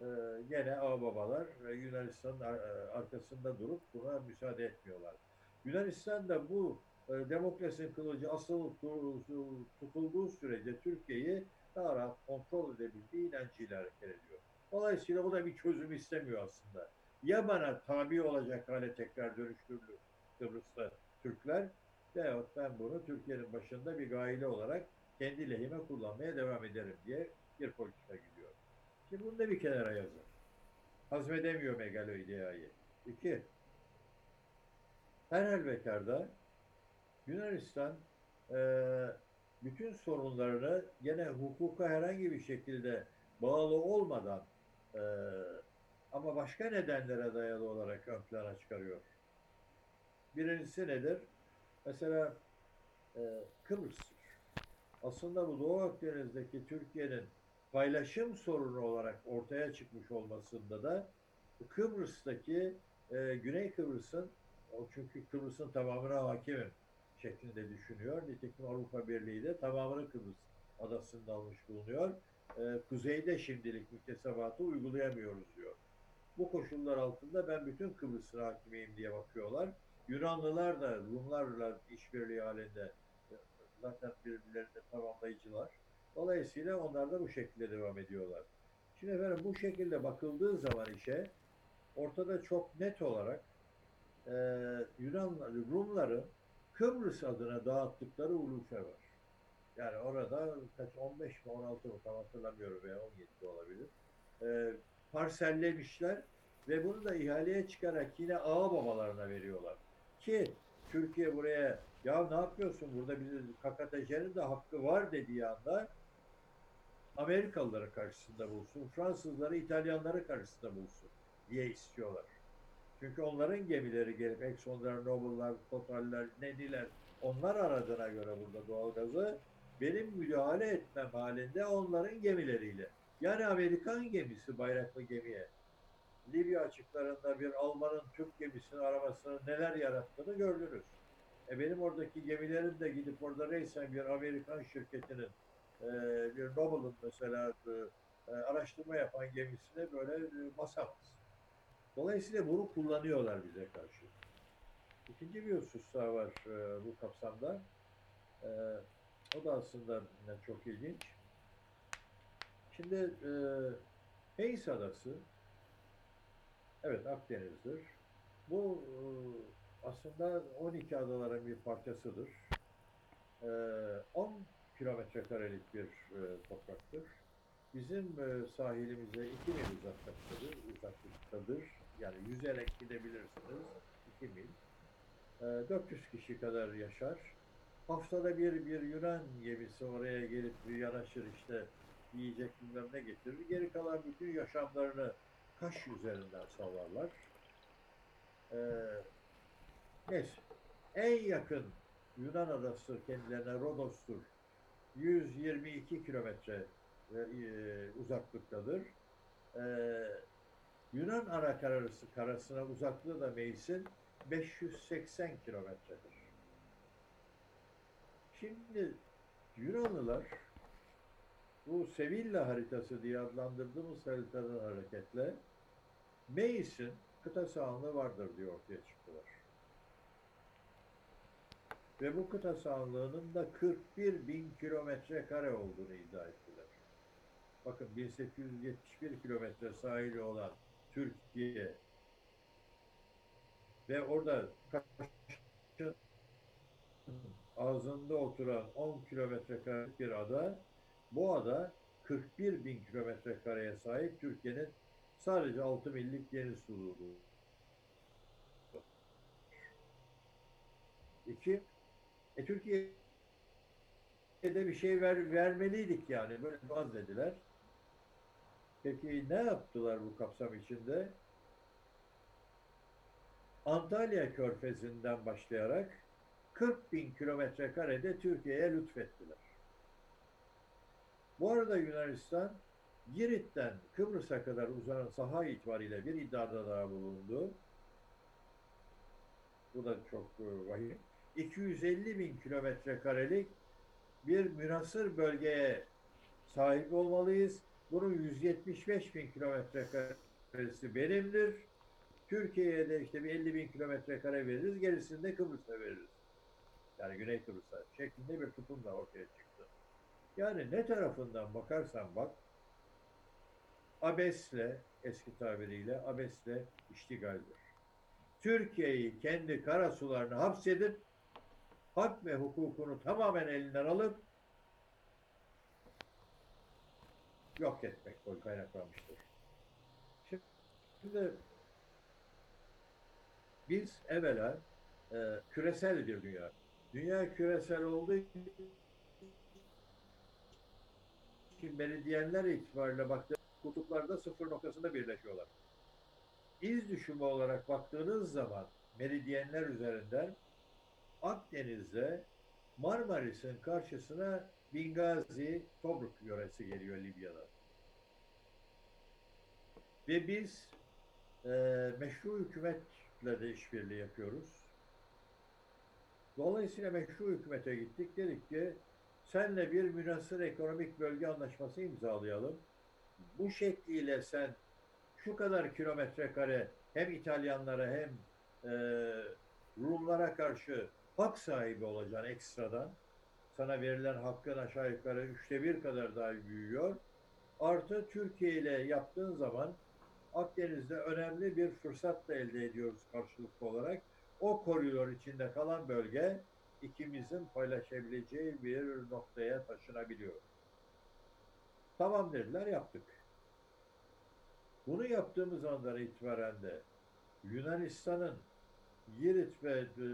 e, gene ağababalar ve Yunanistan'ın ar- e, arkasında durup buna müsaade etmiyorlar. Yunanistan da bu e, demokrasinin kılıcı asıl tu- tutulduğu sürece Türkiye'yi daha rahat kontrol edebildiği inancıyla hareket ediyor. Dolayısıyla bu da bir çözüm istemiyor aslında. Ya bana tabi olacak hale tekrar dönüştürülür Kıbrıs'ta Türkler veyahut ben bunu Türkiye'nin başında bir gaile olarak kendi lehime kullanmaya devam ederim diye bir politika gidiyor. Şimdi bunu da bir kenara yazın. Hazmedemiyor megalo ideayı. İki, her halükarda Yunanistan eee, bütün sorunlarını gene hukuka herhangi bir şekilde bağlı olmadan eee, ama başka nedenlere dayalı olarak ön plana çıkarıyor. Birincisi nedir? Mesela eee Kıbrıs'tır. Aslında bu Doğu Akdeniz'deki Türkiye'nin paylaşım sorunu olarak ortaya çıkmış olmasında da Kıbrıs'taki e, Güney Kıbrıs'ın o çünkü Kıbrıs'ın tamamına hakimim şeklinde düşünüyor. Nitekim Avrupa Birliği de tamamını Kıbrıs adasında almış bulunuyor. E, kuzeyde şimdilik müktesebatı uygulayamıyoruz diyor. Bu koşullar altında ben bütün Kıbrıs'ın hakimiyim diye bakıyorlar. Yunanlılar da Rumlarla işbirliği halinde e, zaten birbirlerine tamamlayıcılar. Dolayısıyla onlar da bu şekilde devam ediyorlar. Şimdi efendim bu şekilde bakıldığı zaman işe ortada çok net olarak e, Yunan Rumların Kıbrıs adına dağıttıkları ulufe var. Yani orada kaç 15 mi 16 mı tam hatırlamıyorum veya 17 de olabilir. Ee, parsellemişler ve bunu da ihaleye çıkarak yine ağa babalarına veriyorlar. Ki Türkiye buraya ya ne yapıyorsun burada bizim KKTC'nin de hakkı var dediği anda Amerikalıları karşısında bulsun, Fransızları, İtalyanları karşısında bulsun diye istiyorlar. Çünkü onların gemileri gelip Exxon'lar, Noble'lar, Total'ler, Nediler onlar aradığına göre burada doğalgazı benim müdahale etmem halinde onların gemileriyle. Yani Amerikan gemisi bayraklı gemiye Libya açıklarında bir Alman'ın Türk gemisini aramasının neler yarattığını gördünüz. E benim oradaki gemilerim de gidip orada reysen bir Amerikan şirketinin e, bir Noble'ın mesela e, araştırma yapan gemisine böyle e, basamaz. Dolayısıyla bunu kullanıyorlar bize karşı. İkinci bir husus daha var e, bu kapsamda. E, o da aslında çok ilginç. Şimdi e, Heys Adası evet Akdeniz'dir. Bu e, aslında 12 adaların bir parçasıdır. E, 10 kilometre karelik bir e, topraktır. Bizim e, sahilimize 2 mil uzaklıktadır, uzaklıktadır. Yani yüzerek gidebilirsiniz 2 mil. E, 400 kişi kadar yaşar. Haftada bir bir Yunan gemisi oraya gelip bir yanaşır işte yiyecek bilmem ne getirir. Geri kalan bütün yaşamlarını Kaş üzerinden sağlarlar. Ee, neyse. En yakın Yunan adası kendilerine Rodos'tur. 122 kilometre e, uzaklıktadır. Ee, Yunan ana karası, karasına uzaklığı da Meis'in 580 kilometredir. Şimdi Yunanlılar bu Sevilla haritası diye adlandırdığımız haritadan hareketle Meis'in kıta sahanlığı vardır diye ortaya çıktılar. Ve bu kıta sahanlığının da 41 bin kilometre kare olduğunu iddia ettiler. Bakın 1871 kilometre sahili olan Türkiye ve orada ağzında oturan 10 kilometre kare bir ada bu ada 41 bin kilometre kareye sahip Türkiye'nin sadece 6 millik deniz suluğu. İki, e, Türkiye'de bir şey ver, vermeliydik yani. Böyle vaz dediler. Peki ne yaptılar bu kapsam içinde? Antalya Körfezi'nden başlayarak 40 bin kilometre karede Türkiye'ye lütfettiler. Bu arada Yunanistan Girit'ten Kıbrıs'a kadar uzanan saha itibariyle bir iddiada daha bulundu. Bu da çok e, vahim. 250 bin kilometre karelik bir münasır bölgeye sahip olmalıyız. Bunun 175 bin kilometre karesi benimdir. Türkiye'ye de işte bir 50 bin kilometre kare veririz. Gerisini de Kıbrıs'a veririz. Yani Güney Kıbrıs'a şeklinde bir tutum da ortaya çıktı. Yani ne tarafından bakarsan bak abesle eski tabiriyle abesle iştigaldir. Türkiye'yi kendi kara sularını hapsedip hak ve hukukunu tamamen elinden alıp yok etmek kaynaklanmıştır. Şimdi biz evvela e, küresel bir dünya. Dünya küresel olduğu için meridyenler itibariyle baktığınız kutuplarda sıfır noktasında birleşiyorlar. İz düşümü olarak baktığınız zaman meridyenler üzerinden Akdeniz'de Marmaris'in karşısına Bingazi, Tobruk yöresi geliyor Libya'da. Ve biz e, meşru hükümetle de işbirliği yapıyoruz. Dolayısıyla meşru hükümete gittik. Dedik ki senle bir münasır ekonomik bölge anlaşması imzalayalım. Bu şekliyle sen şu kadar kilometre kare hem İtalyanlara hem e, Rumlara karşı hak sahibi olacaksın ekstradan. Sana verilen hakkın aşağı yukarı üçte bir kadar daha büyüyor. Artı Türkiye ile yaptığın zaman Akdeniz'de önemli bir fırsat da elde ediyoruz karşılıklı olarak. O koridor içinde kalan bölge ikimizin paylaşabileceği bir noktaya taşınabiliyor. Tamam dediler yaptık. Bunu yaptığımız andan itibaren de Yunanistan'ın Girit ve e,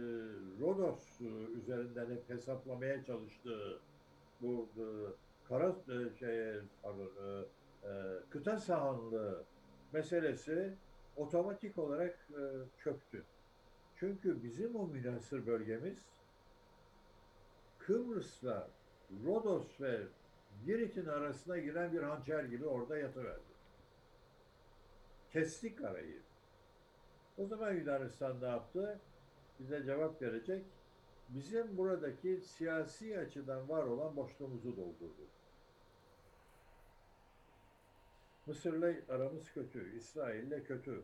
Rodos e, üzerinden hep hesaplamaya çalıştığı bu e, kara şey pardon kıta sahanlığı meselesi otomatik olarak çöktü. Çünkü bizim o münasır bölgemiz Kıbrıs'la Rodos ve Girit'in arasına giren bir hançer gibi orada yatıverdi. Kestik arayı. O zaman Yunanistan ne yaptı? Bize cevap verecek. Bizim buradaki siyasi açıdan var olan boşluğumuzu doldurdu. Mısır'la aramız kötü, İsrail'le kötü,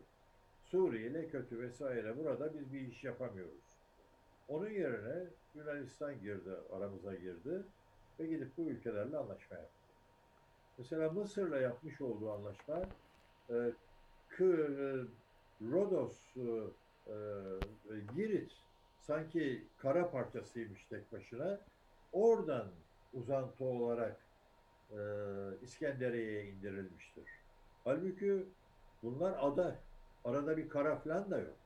Suriye'yle kötü vesaire. Burada biz bir iş yapamıyoruz. Onun yerine Yunanistan girdi, aramıza girdi ve gidip bu ülkelerle anlaşma yaptı. Mesela Mısır'la yapmış olduğu anlaşma e, Kı- Rodos, e, e, Girit sanki kara parçasıymış tek başına. Oradan uzantı olarak e, İskenderiye'ye indirilmiştir. Halbuki bunlar ada. Arada bir kara falan da yok.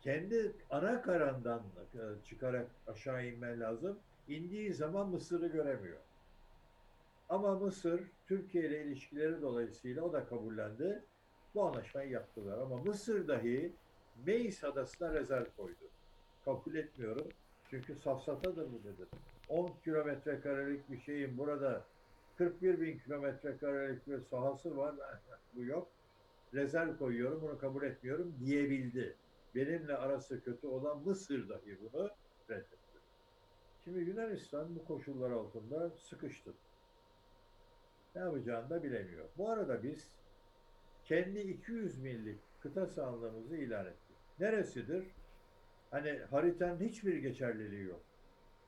Kendi ana karandan e, çıkarak aşağı inmen lazım. İndiği zaman Mısır'ı göremiyor. Ama Mısır Türkiye ile ilişkileri dolayısıyla o da kabullendi. Bu anlaşmayı yaptılar. Ama Mısır dahi Meis adasına rezerv koydu. Kabul etmiyorum. Çünkü safsatadır bu dedi. 10 kilometre karelik bir şeyin burada 41 bin kilometre karelik bir sahası var. [LAUGHS] bu yok. Rezerv koyuyorum, bunu kabul etmiyorum diyebildi. Benimle arası kötü olan Mısır dahi bunu reddetti. Şimdi Yunanistan bu koşullar altında sıkıştı. Ne yapacağını da bilemiyor. Bu arada biz kendi 200 millik kıta sahanlığımızı ilan ettik. Neresidir? Hani haritanın hiçbir geçerliliği yok.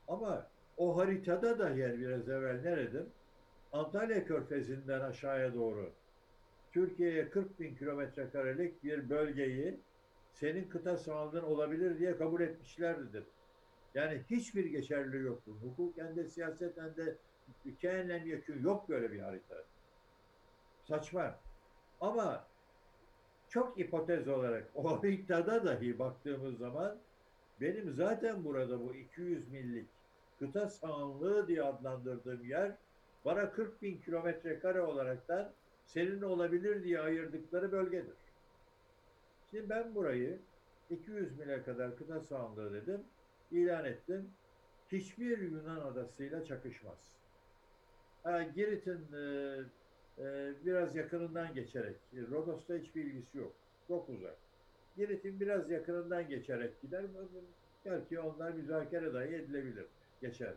Ama o haritada da yer biraz evvel neredir? Antalya Körfezi'nden aşağıya doğru Türkiye'ye 40 bin kilometre karelik bir bölgeyi senin kıta sahanlığın olabilir diye kabul etmişlerdir. Yani hiçbir geçerliliği yoktur. Hukuken de siyaseten de hikayenle yakın yok böyle bir harita. Saçma. Ama çok hipotez olarak [LAUGHS] o haritada dahi baktığımız zaman benim zaten burada bu 200 millik kıta sahanlığı diye adlandırdığım yer bana 40 bin kilometre kare olaraktan senin olabilir diye ayırdıkları bölgedir. Şimdi ben burayı 200 mile kadar kıta sahanlığı dedim, ilan ettim. Hiçbir Yunan adasıyla çakışmaz. Girit'in e, e, biraz yakınından geçerek, Rodos'ta hiçbir ilgisi yok. Çok uzak. Girit'in biraz yakınından geçerek gider. Belki onlar müzakere dahi edilebilir. Geçer.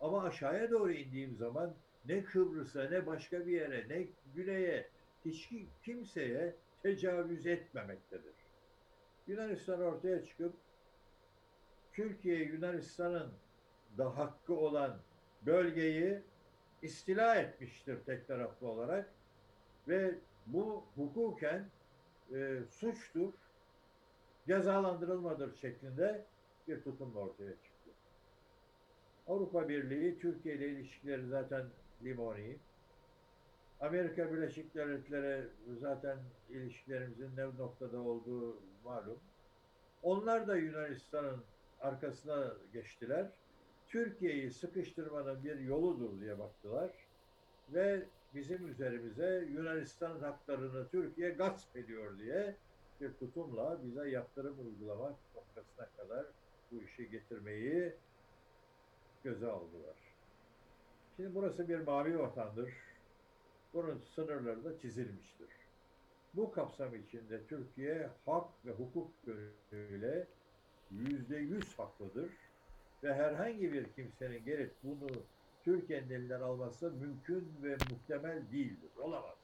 Ama aşağıya doğru indiğim zaman ne Kıbrıs'a ne başka bir yere ne güneye hiç kimseye tecavüz etmemektedir. Yunanistan ortaya çıkıp Türkiye Yunanistan'ın da hakkı olan bölgeyi istila etmiştir tek taraflı olarak ve bu hukuken e, suçtur, cezalandırılmadır şeklinde bir tutumla ortaya çıktı. Avrupa Birliği Türkiye ile ilişkileri zaten limoni. Amerika Birleşik Devletleri zaten ilişkilerimizin ne noktada olduğu malum. Onlar da Yunanistan'ın arkasına geçtiler. Türkiye'yi sıkıştırmanın bir yoludur diye baktılar. Ve bizim üzerimize Yunanistan'ın haklarını Türkiye gasp ediyor diye bir tutumla bize yaptırım uygulamak noktasına kadar bu işi getirmeyi göze aldılar. Şimdi burası bir mavi vatandır. Bunun sınırları da çizilmiştir. Bu kapsam içinde Türkiye hak ve hukuk yönüyle yüzde yüz haklıdır ve herhangi bir kimsenin gelip bunu Türkiye'nin elinden alması mümkün ve muhtemel değildir. Olamaz.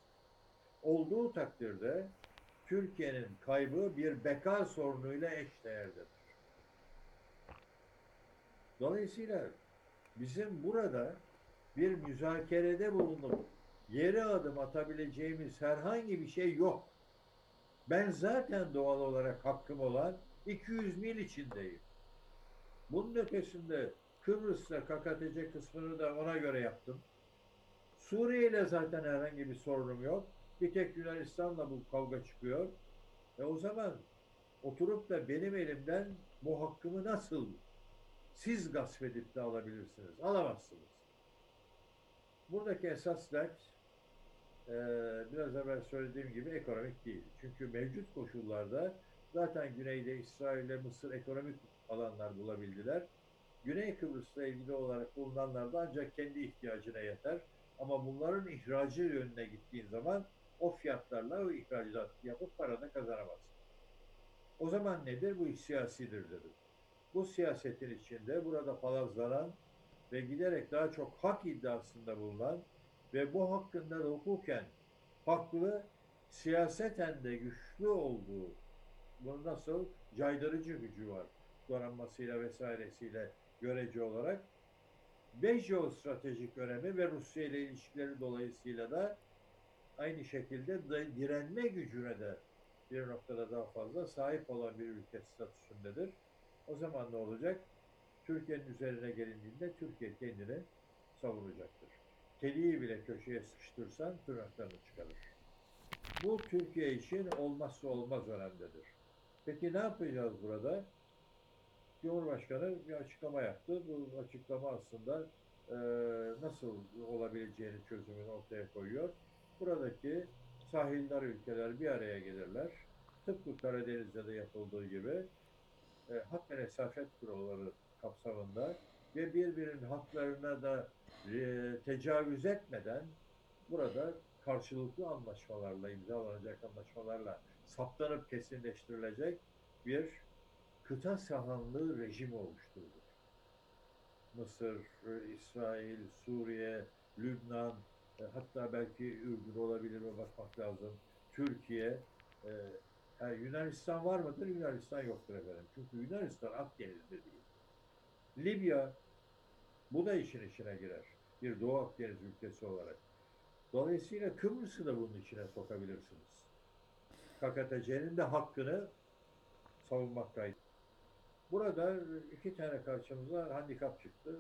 Olduğu takdirde Türkiye'nin kaybı bir beka sorunuyla eşdeğerdir. Dolayısıyla bizim burada bir müzakerede bulunup yere adım atabileceğimiz herhangi bir şey yok. Ben zaten doğal olarak hakkım olan 200 mil içindeyim. Bunun ötesinde Kıbrıs'ta KKTC kısmını da ona göre yaptım. Suriye ile zaten herhangi bir sorunum yok. Bir tek Yunanistan'la bu kavga çıkıyor. E o zaman oturup da benim elimden bu hakkımı nasıl siz gasp edip de alabilirsiniz? Alamazsınız. Buradaki esas dert e, biraz evvel söylediğim gibi ekonomik değil. Çünkü mevcut koşullarda zaten güneyde İsrail ile Mısır ekonomik alanlar bulabildiler. Güney Kıbrıs'la ilgili olarak bulunanlar da ancak kendi ihtiyacına yeter. Ama bunların ihracı yönüne gittiğin zaman o fiyatlarla o ihracat yapıp para da kazanamazsın. O zaman nedir? Bu siyasidir dedim. Bu siyasetin içinde burada palazlanan ve giderek daha çok hak iddiasında bulunan ve bu hakkında da hukuken haklı, siyaseten de güçlü olduğu, bunu nasıl caydırıcı gücü var donanmasıyla vesairesiyle görece olarak ve jeostratejik önemi ve Rusya ile ilişkileri dolayısıyla da aynı şekilde direnme gücüne de bir noktada daha fazla sahip olan bir ülke statüsündedir. O zaman ne olacak? Türkiye'nin üzerine gelindiğinde Türkiye kendini savunacaktır. Kediyi bile köşeye sıkıştırsan tırnaklarını çıkarır. Bu Türkiye için olmazsa olmaz önemlidir. Peki ne yapacağız burada? Cumhurbaşkanı bir açıklama yaptı. Bu açıklama aslında e, nasıl olabileceğini çözümünü ortaya koyuyor. Buradaki sahildar ülkeler bir araya gelirler. Tıpkı Karadeniz'de de yapıldığı gibi e, hak ve nesafet kuralları kapsamında ve birbirinin haklarına da e, tecavüz etmeden burada karşılıklı anlaşmalarla, imzalanacak anlaşmalarla saptanıp kesinleştirilecek bir kıta sahanlığı rejimi oluşturdu. Mısır, e, İsrail, Suriye, Lübnan, e, hatta belki Ürdün olabilir mi bakmak lazım. Türkiye, e, yani Yunanistan var mıdır? Yunanistan yoktur efendim. Çünkü Yunanistan Akdeniz'de değil. Libya, bu da işin içine girer. Bir Doğu Akdeniz ülkesi olarak. Dolayısıyla Kıbrıs'ı da bunun içine sokabilirsiniz. KKTC'nin de hakkını savunmaktaydı. Burada iki tane karşımıza handikap çıktı.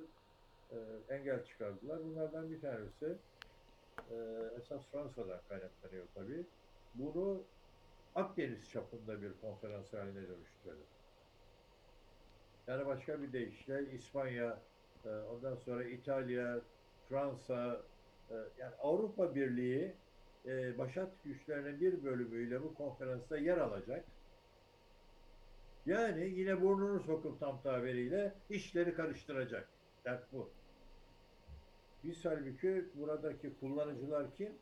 Ee, engel çıkardılar. Bunlardan bir tanesi e, esas Fransa'dan kaynaklanıyor tabii. Bunu Akdeniz çapında bir konferans haline dönüştürelim. Yani başka bir deyişle İspanya, e, ondan sonra İtalya, Fransa, e, yani Avrupa Birliği e, başat güçlerinin bir bölümüyle bu konferansta yer alacak. Yani yine burnunu sokup tam tabiriyle işleri karıştıracak. Dert bu. Biz halbuki buradaki kullanıcılar kim?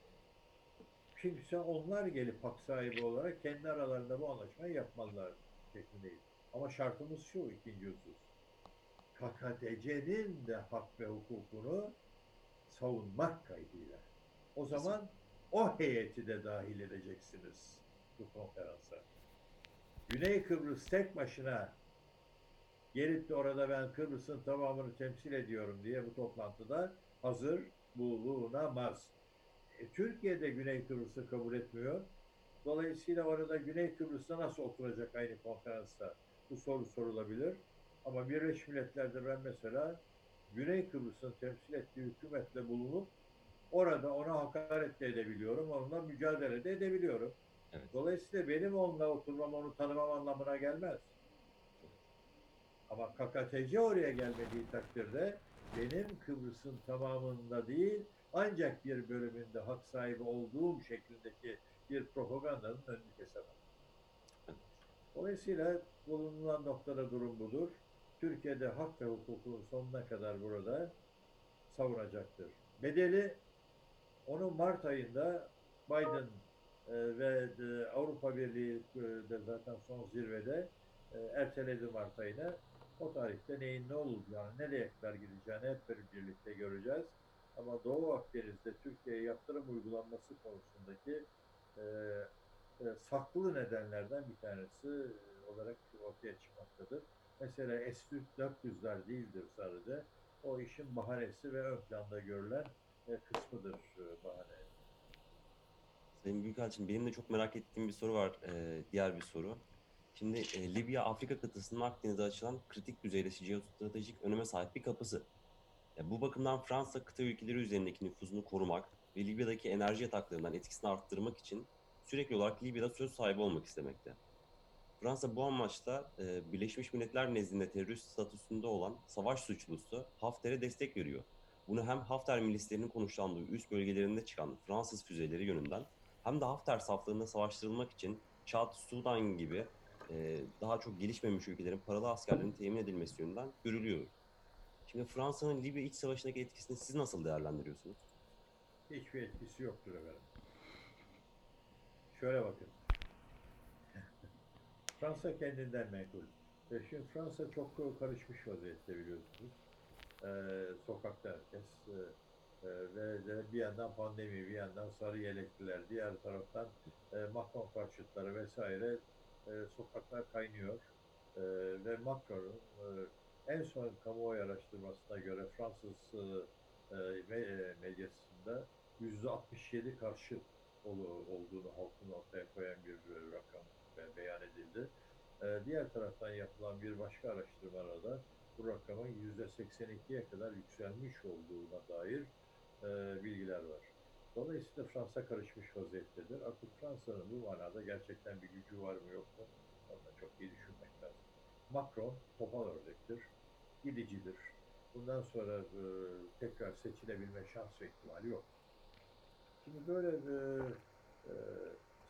Kimse onlar gelip hak sahibi olarak kendi aralarında bu anlaşmayı yapmalılar şeklindeyiz. Ama şartımız şu ikinci husus. KKTC'nin de hak ve hukukunu savunmak kaydıyla. O zaman o heyeti de dahil edeceksiniz bu konferansa. Güney Kıbrıs tek başına gelip de orada ben Kıbrıs'ın tamamını temsil ediyorum diye bu toplantıda hazır bulunamaz. E, Türkiye de Güney Kıbrıs'ı kabul etmiyor. Dolayısıyla orada Güney Kıbrıs'ta nasıl oturacak aynı konferansta? Bu soru sorulabilir. Ama Birleşmiş Milletler'de ben mesela Güney Kıbrıs'ın temsil ettiği hükümetle bulunup orada ona hakaret de edebiliyorum, onunla mücadele de edebiliyorum. Evet. Dolayısıyla benim onunla oturmam, onu tanımam anlamına gelmez. Ama KKTC oraya gelmediği takdirde benim Kıbrıs'ın tamamında değil, ancak bir bölümünde hak sahibi olduğum şeklindeki bir propagandanın önünü kesemem. Dolayısıyla bulunan noktada durum budur. Türkiye'de hak ve hukuku sonuna kadar burada savunacaktır. Bedeli onu Mart ayında Biden ve e, Avrupa Birliği e, de zaten son zirvede e, erteledi Mart ayına. O tarihte neyin ne olacağını, nereye kadar gideceğini hep birlikte göreceğiz. Ama Doğu Akdeniz'de Türkiye'ye yaptırım uygulanması konusundaki e, e, saklı nedenlerden bir tanesi olarak ortaya çıkmaktadır. Mesela S-400'ler değildir sadece. O işin bahanesi ve ön planda görülen e, kısmıdır bahane. Sayın Büyükelçim benim de çok merak ettiğim bir soru var. Ee, diğer bir soru. Şimdi e, Libya Afrika kıtasının Akdeniz'e açılan kritik düzeyde jeostratejik öneme sahip bir kapısı. E, bu bakımdan Fransa kıta ülkeleri üzerindeki nüfuzunu korumak ve Libya'daki enerji yataklarından etkisini arttırmak için sürekli olarak Libya'da söz sahibi olmak istemekte. Fransa bu amaçla e, Birleşmiş Milletler nezdinde terörist statüsünde olan savaş suçlusu Hafter'e destek veriyor. Bunu hem Hafter milislerinin konuşlandığı üst bölgelerinde çıkan Fransız füzeleri yönünden hem de Hafter saflarında savaştırılmak için Çad, Sudan gibi e, daha çok gelişmemiş ülkelerin paralı askerlerinin temin edilmesi yönünden görülüyor. Şimdi Fransa'nın Libya iç savaşındaki etkisini siz nasıl değerlendiriyorsunuz? Hiçbir etkisi yoktur efendim. Şöyle bakın. Fransa kendinden menkul. E şimdi Fransa çok karışmış vaziyette biliyorsunuz. E, sokakta herkes e, ve de bir yandan pandemi, bir yandan sarı yelekliler, diğer taraftan e, Macron karşıtları vesaire e, sokaklar kaynıyor. E, ve Macron'un en son kamuoyu araştırmasına göre Fransız ve medyasında %67 karşı olduğunu halkın ortaya koyan bir rakam be- beyan edildi. Diğer taraftan yapılan bir başka araştırmada da bu rakamın %82'ye kadar yükselmiş olduğuna dair e, bilgiler var. Dolayısıyla Fransa karışmış vaziyettedir. Artık Fransa'nın bu manada gerçekten bir gücü var mı yok mu? Onu çok iyi düşünmek lazım. Macron topal örnektir, gidicidir. Bundan sonra e, tekrar seçilebilme şans ve ihtimali yok. Şimdi böyle e, e,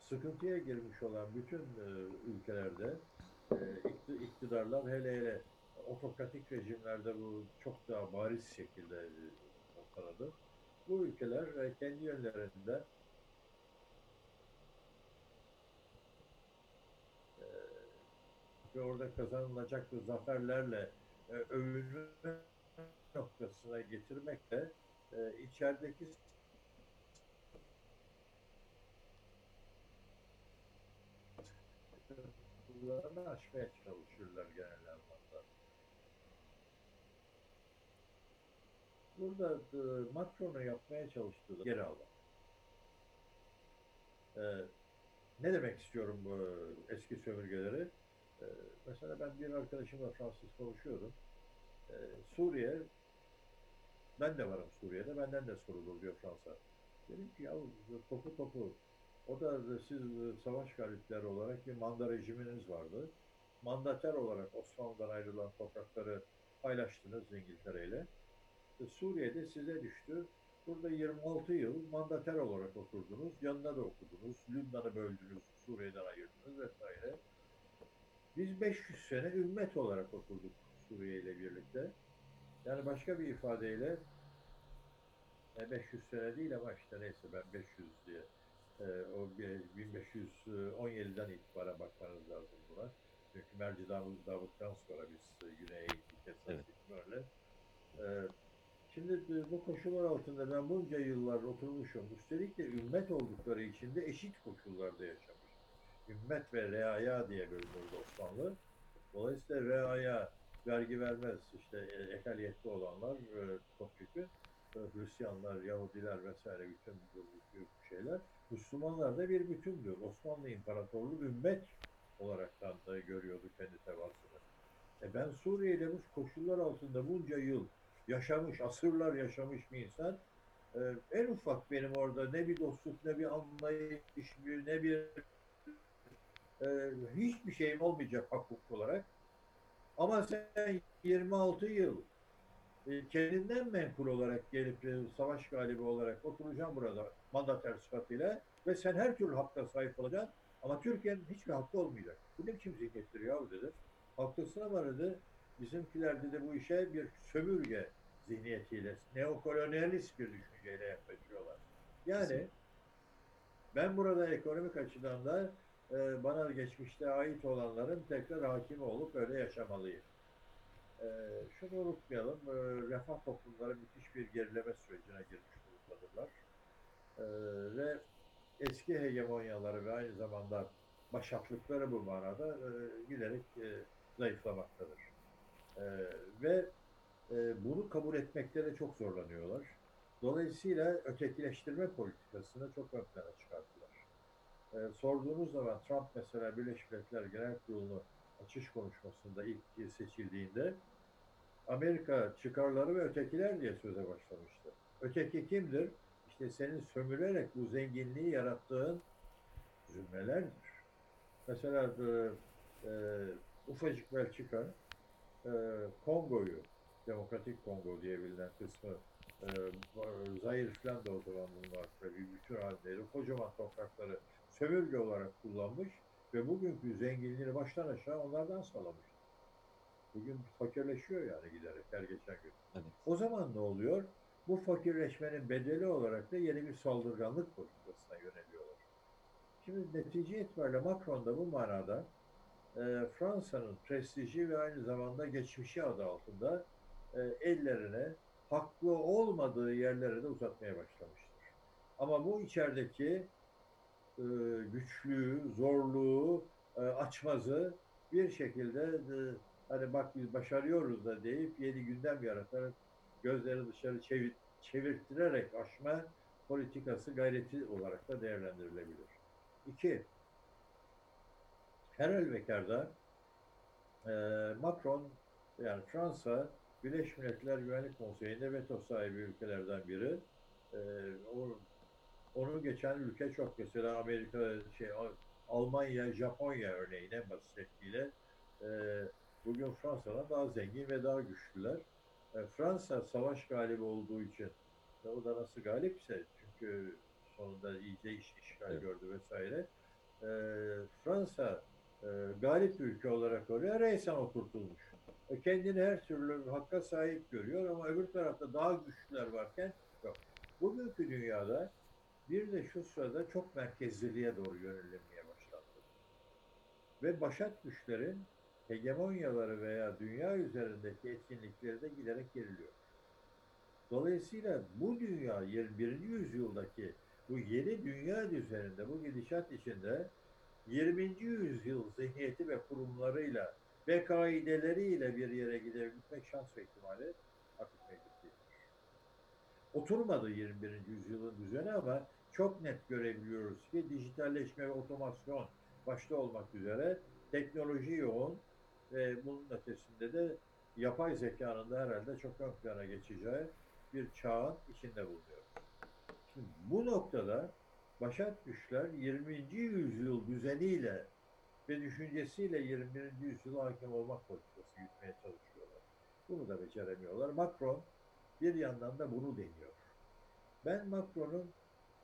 sıkıntıya girmiş olan bütün e, ülkelerde e, ikti- iktidarlar hele hele otokratik rejimlerde bu çok daha bariz şekilde e, ortadadır. Bu ülkeler e, kendi yönlerinde e, ve orada kazanılacak zaferlerle e, övünme noktasına getirmekle e, içerideki sıkıntılarını aşmaya çalışırlar genel anlamda. Burada e, Macron'un yapmaya çalıştığı geri almak. E, ne demek istiyorum bu eski sömürgeleri? E, mesela ben bir arkadaşımla Fransız konuşuyordum. E, Suriye, ben de varım Suriye'de, benden de sorulur diyor Fransa. Dedim ki ya topu topu, o da siz savaş galipleri olarak bir manda rejiminiz vardı. Mandater olarak Osmanlı'dan ayrılan toprakları paylaştınız İngiltere ile. E, Suriye'de size düştü. Burada 26 yıl mandater olarak oturdunuz. Yanına da okudunuz. Lübnan'ı böldünüz. Suriye'den ayırdınız vesaire. Biz 500 sene ümmet olarak oturduk Suriye ile birlikte. Yani başka bir ifadeyle e, 500 sene değil ama işte neyse ben 500 diye e, o bir- 1517'den itibaren bakmanız lazım buna. Çünkü Merci Davut, Davut'tan sonra biz e, güneye gittik esas Evet. itibariyle. E, şimdi e, bu koşullar altında ben bunca yıllar oturmuşum. Üstelik de ümmet oldukları için de eşit koşullarda yaşamış. Ümmet ve reaya diye bölünürdü Osmanlı. Dolayısıyla reaya vergi vermez işte e, ekaliyetli olanlar e, topyekun e, Hristiyanlar, Yahudiler vesaire bütün bu, şeyler Müslümanlar da bir bütündür. Osmanlı İmparatorluğu ümmet olaraktan da görüyordu kendi tevaasını. E ben Suriye'de bu koşullar altında bunca yıl yaşamış, asırlar yaşamış bir insan e, en ufak benim orada ne bir dostluk, ne bir anlayış, ne bir e, hiçbir şeyim olmayacak hukuk olarak. Ama sen 26 yıl e, kendinden menkul olarak gelip e, savaş galibi olarak oturacağım burada mandater sıfatıyla ve sen her türlü hakka sahip olacaksın ama Türkiye'nin hiçbir hakkı olmayacak. Bu ne biçim zihniyettir ya dedi. Haklısın ama dedi bizimkiler dedi bu işe bir sömürge zihniyetiyle, neokolonyalist bir düşünceyle yaklaşıyorlar. Yani ben burada ekonomik açıdan da e, bana geçmişte ait olanların tekrar hakimi olup öyle yaşamalıyım. E, şunu unutmayalım, e, refah toplumları müthiş bir gerileme sürecine girmiş durumdadırlar. E, ve eski hegemonyaları ve aynı zamanda başatlıkları bu manada e, giderek e, zayıflamaktadır. E, ve e, bunu kabul etmekte de çok zorlanıyorlar. Dolayısıyla ötekileştirme politikasını çok ön plana çıkarttılar. e, sorduğunuz zaman Trump mesela Birleşmiş Milletler Genel Kurulu'nu açış konuşmasında ilk seçildiğinde Amerika çıkarları ve ötekiler diye söze başlamıştı. Öteki kimdir? İşte senin sömürerek bu zenginliği yarattığın zümrelerdir. Mesela e, e, ufacık Belçika e, Kongo'yu, Demokratik Kongo diye bilinen kısmı e, Zaire falan da o zaman bunun altında bir bütün halindeydi. Kocaman toprakları sömürge olarak kullanmış ve bugünkü zenginliğini baştan aşağı onlardan sağlamış. Bugün fakirleşiyor yani giderek her geçen gün. Evet. O zaman ne oluyor? Bu fakirleşmenin bedeli olarak da yeni bir saldırganlık politikasına yöneliyorlar. Şimdi netice itibariyle Macron da bu manada e, Fransa'nın prestiji ve aynı zamanda geçmişi adı altında e, ellerine haklı olmadığı yerlere de uzatmaya başlamıştır. Ama bu içerideki e, güçlüğü, zorluğu, e, açmazı bir şekilde e, hani bak biz başarıyoruz da deyip yeni gündem yaratarak gözleri dışarı çevir, çevirtirerek aşma politikası gayreti olarak da değerlendirilebilir. İki, her halükarda e, Macron yani Fransa Birleşmiş Milletler Güvenlik Konseyi'nde veto sahibi ülkelerden biri. E, o, onu geçen ülke çok mesela Amerika, şey Almanya, Japonya örneğin en basit şekliyle e, bugün Fransa'dan daha zengin ve daha güçlüler. E, Fransa savaş galibi olduğu için e, o da nasıl galipse çünkü sonunda iyice iş, işgal Evet. gördü vesaire. E, Fransa e, galip ülke olarak oraya reysen oturtulmuş. E, kendini her türlü hakka sahip görüyor ama öbür tarafta daha güçlüler varken yok. Bugünkü dünyada bir de şu sırada çok merkezliliğe doğru yönelinmeye başlandı. Ve başat güçlerin hegemonyaları veya dünya üzerindeki etkinlikleri de giderek geriliyor. Dolayısıyla bu dünya 21. yüzyıldaki bu yeni dünya üzerinde bu gidişat içinde 20. yüzyıl zihniyeti ve kurumlarıyla ve kaideleriyle bir yere gidebilmek şans ve ihtimali artık mevcut. Oturmadı 21. yüzyılın düzeni ama çok net görebiliyoruz ki dijitalleşme ve otomasyon başta olmak üzere teknoloji yoğun ve bunun ötesinde de yapay zekanın da herhalde çok ön plana geçeceği bir çağın içinde bulunuyoruz. Şimdi bu noktada başat güçler 20. yüzyıl düzeniyle ve düşüncesiyle 21. yüzyıla hakim olmak politikası yürütmeye çalışıyorlar. Bunu da beceremiyorlar. Macron bir yandan da bunu deniyor. Ben Macron'un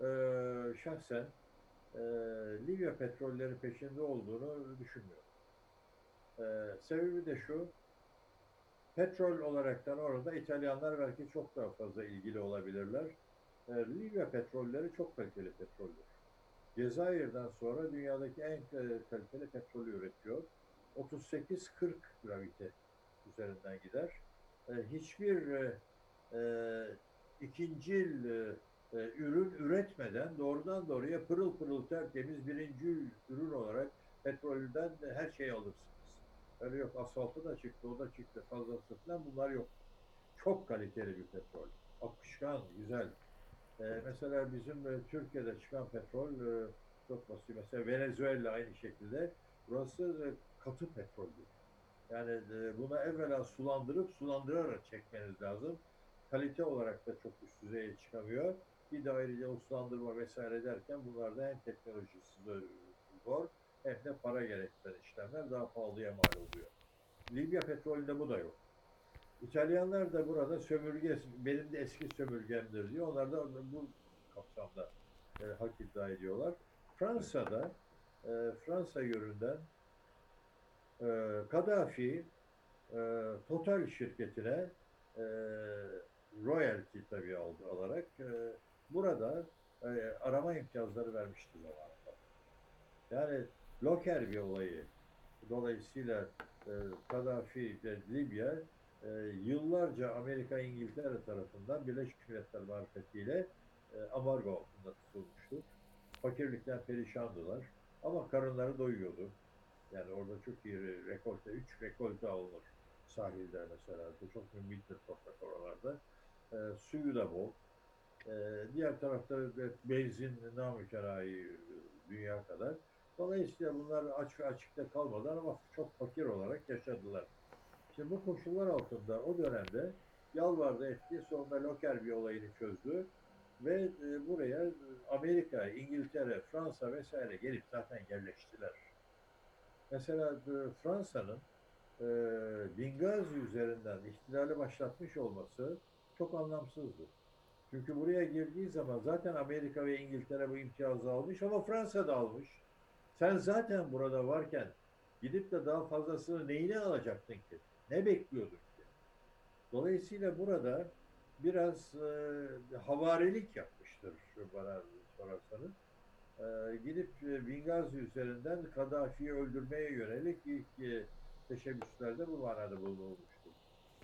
e, şahsen e, Libya petrolleri peşinde olduğunu düşünmüyorum. E, sebebi de şu, petrol olaraktan orada İtalyanlar belki çok daha fazla ilgili olabilirler. E, Libya petrolleri çok kaliteli petroldür. Cezayir'den sonra dünyadaki en kaliteli petrolü üretiyor. 38-40 gravite üzerinden gider. E, hiçbir e, e, ikincil e, e, ürün üretmeden doğrudan doğruya pırıl pırıl tertemiz birinci ürün olarak petrolden de her şeyi alırsınız. Öyle yok asfaltı da çıktı, o da çıktı fazlası falan bunlar yok. Çok kaliteli bir petrol. Akışkan, güzel. Ee, mesela bizim e, Türkiye'de çıkan petrol e, çok basit. Mesela Venezuela aynı şekilde. Burası e, katı petroldür. Yani e, buna evvela sulandırıp sulandırarak çekmeniz lazım. Kalite olarak da çok üst düzeye çıkamıyor. Bir de ayrıca uslandırma vesaire derken bunlarda hem teknolojisi zor hem de para gerektiren işlemler daha pahalıya mal oluyor. Libya petrolünde bu da yok. İtalyanlar da burada sömürge, benim de eski sömürgemdir diyor. Onlar da bu kapsamda e, hak iddia ediyorlar. Fransa'da, e, Fransa yönünden e, Kaddafi e, Total şirketine e, royalty tabii aldı, alarak e, burada e, arama imtiyazları vermişti zamanında. Yani Loker bir olayı. Dolayısıyla e, Kaddafi ve Libya e, yıllarca Amerika İngiltere tarafından Birleşmiş Milletler marifetiyle e, ambargo altında tutulmuştu. Fakirlikten perişandılar. Ama karınları doyuyordu. Yani orada çok iyi rekolte, üç rekolte alınır sahilde mesela. Çok mümbit bir toprak oralarda. E, suyu da bol. E, diğer tarafta benzin namütenayi dünya kadar. Dolayısıyla bunlar açık açıkta kalmadan ama çok fakir olarak yaşadılar. Şimdi bu koşullar altında o dönemde Yalvardı etti, sonunda Lockerbie olayını çözdü ve e, buraya e, Amerika, İngiltere, Fransa vesaire gelip zaten yerleştiler. Mesela e, Fransa'nın e, Bingazi üzerinden ihtilali başlatmış olması çok anlamsızdı. Çünkü buraya girdiği zaman zaten Amerika ve İngiltere bu imtiyazı almış ama Fransa da almış. Sen zaten burada varken gidip de daha fazlasını neyine alacaktın ki? Ne bekliyordun ki? Dolayısıyla burada biraz e, havarilik yapmıştır bana sorarsanız. E, gidip e, Bingazi üzerinden Kaddafi'yi öldürmeye yönelik ilk e, teşebbüslerde bu manada bulunmuştur.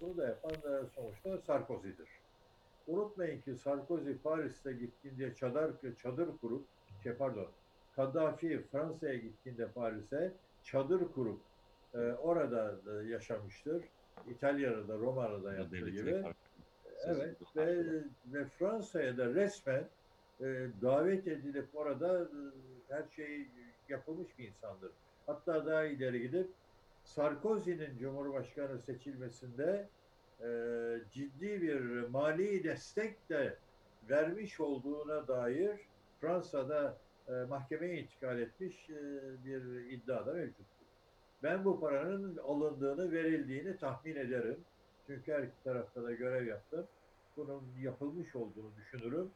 Bunu da yapan da sonuçta Sarkozy'dir. Unutmayın ki Sarkozy Paris'te gittiğinde çadır, çadır kurup, şey pardon, Kaddafi Fransa'ya gittiğinde Paris'e çadır kurup e, orada e, yaşamıştır. İtalya'da da Roma'da da yaptığı gibi. karşı Evet sözü ve, ve Fransa'ya da resmen e, davet edilip orada e, her şey yapılmış bir insandır. Hatta daha ileri gidip Sarkozy'nin Cumhurbaşkanı seçilmesinde e, ciddi bir mali destek de vermiş olduğuna dair Fransa'da e, mahkemeye intikal etmiş e, bir iddia da mevcuttur. Ben bu paranın alındığını, verildiğini tahmin ederim. Çünkü her iki tarafta da görev yaptım. Bunun yapılmış olduğunu düşünürüm.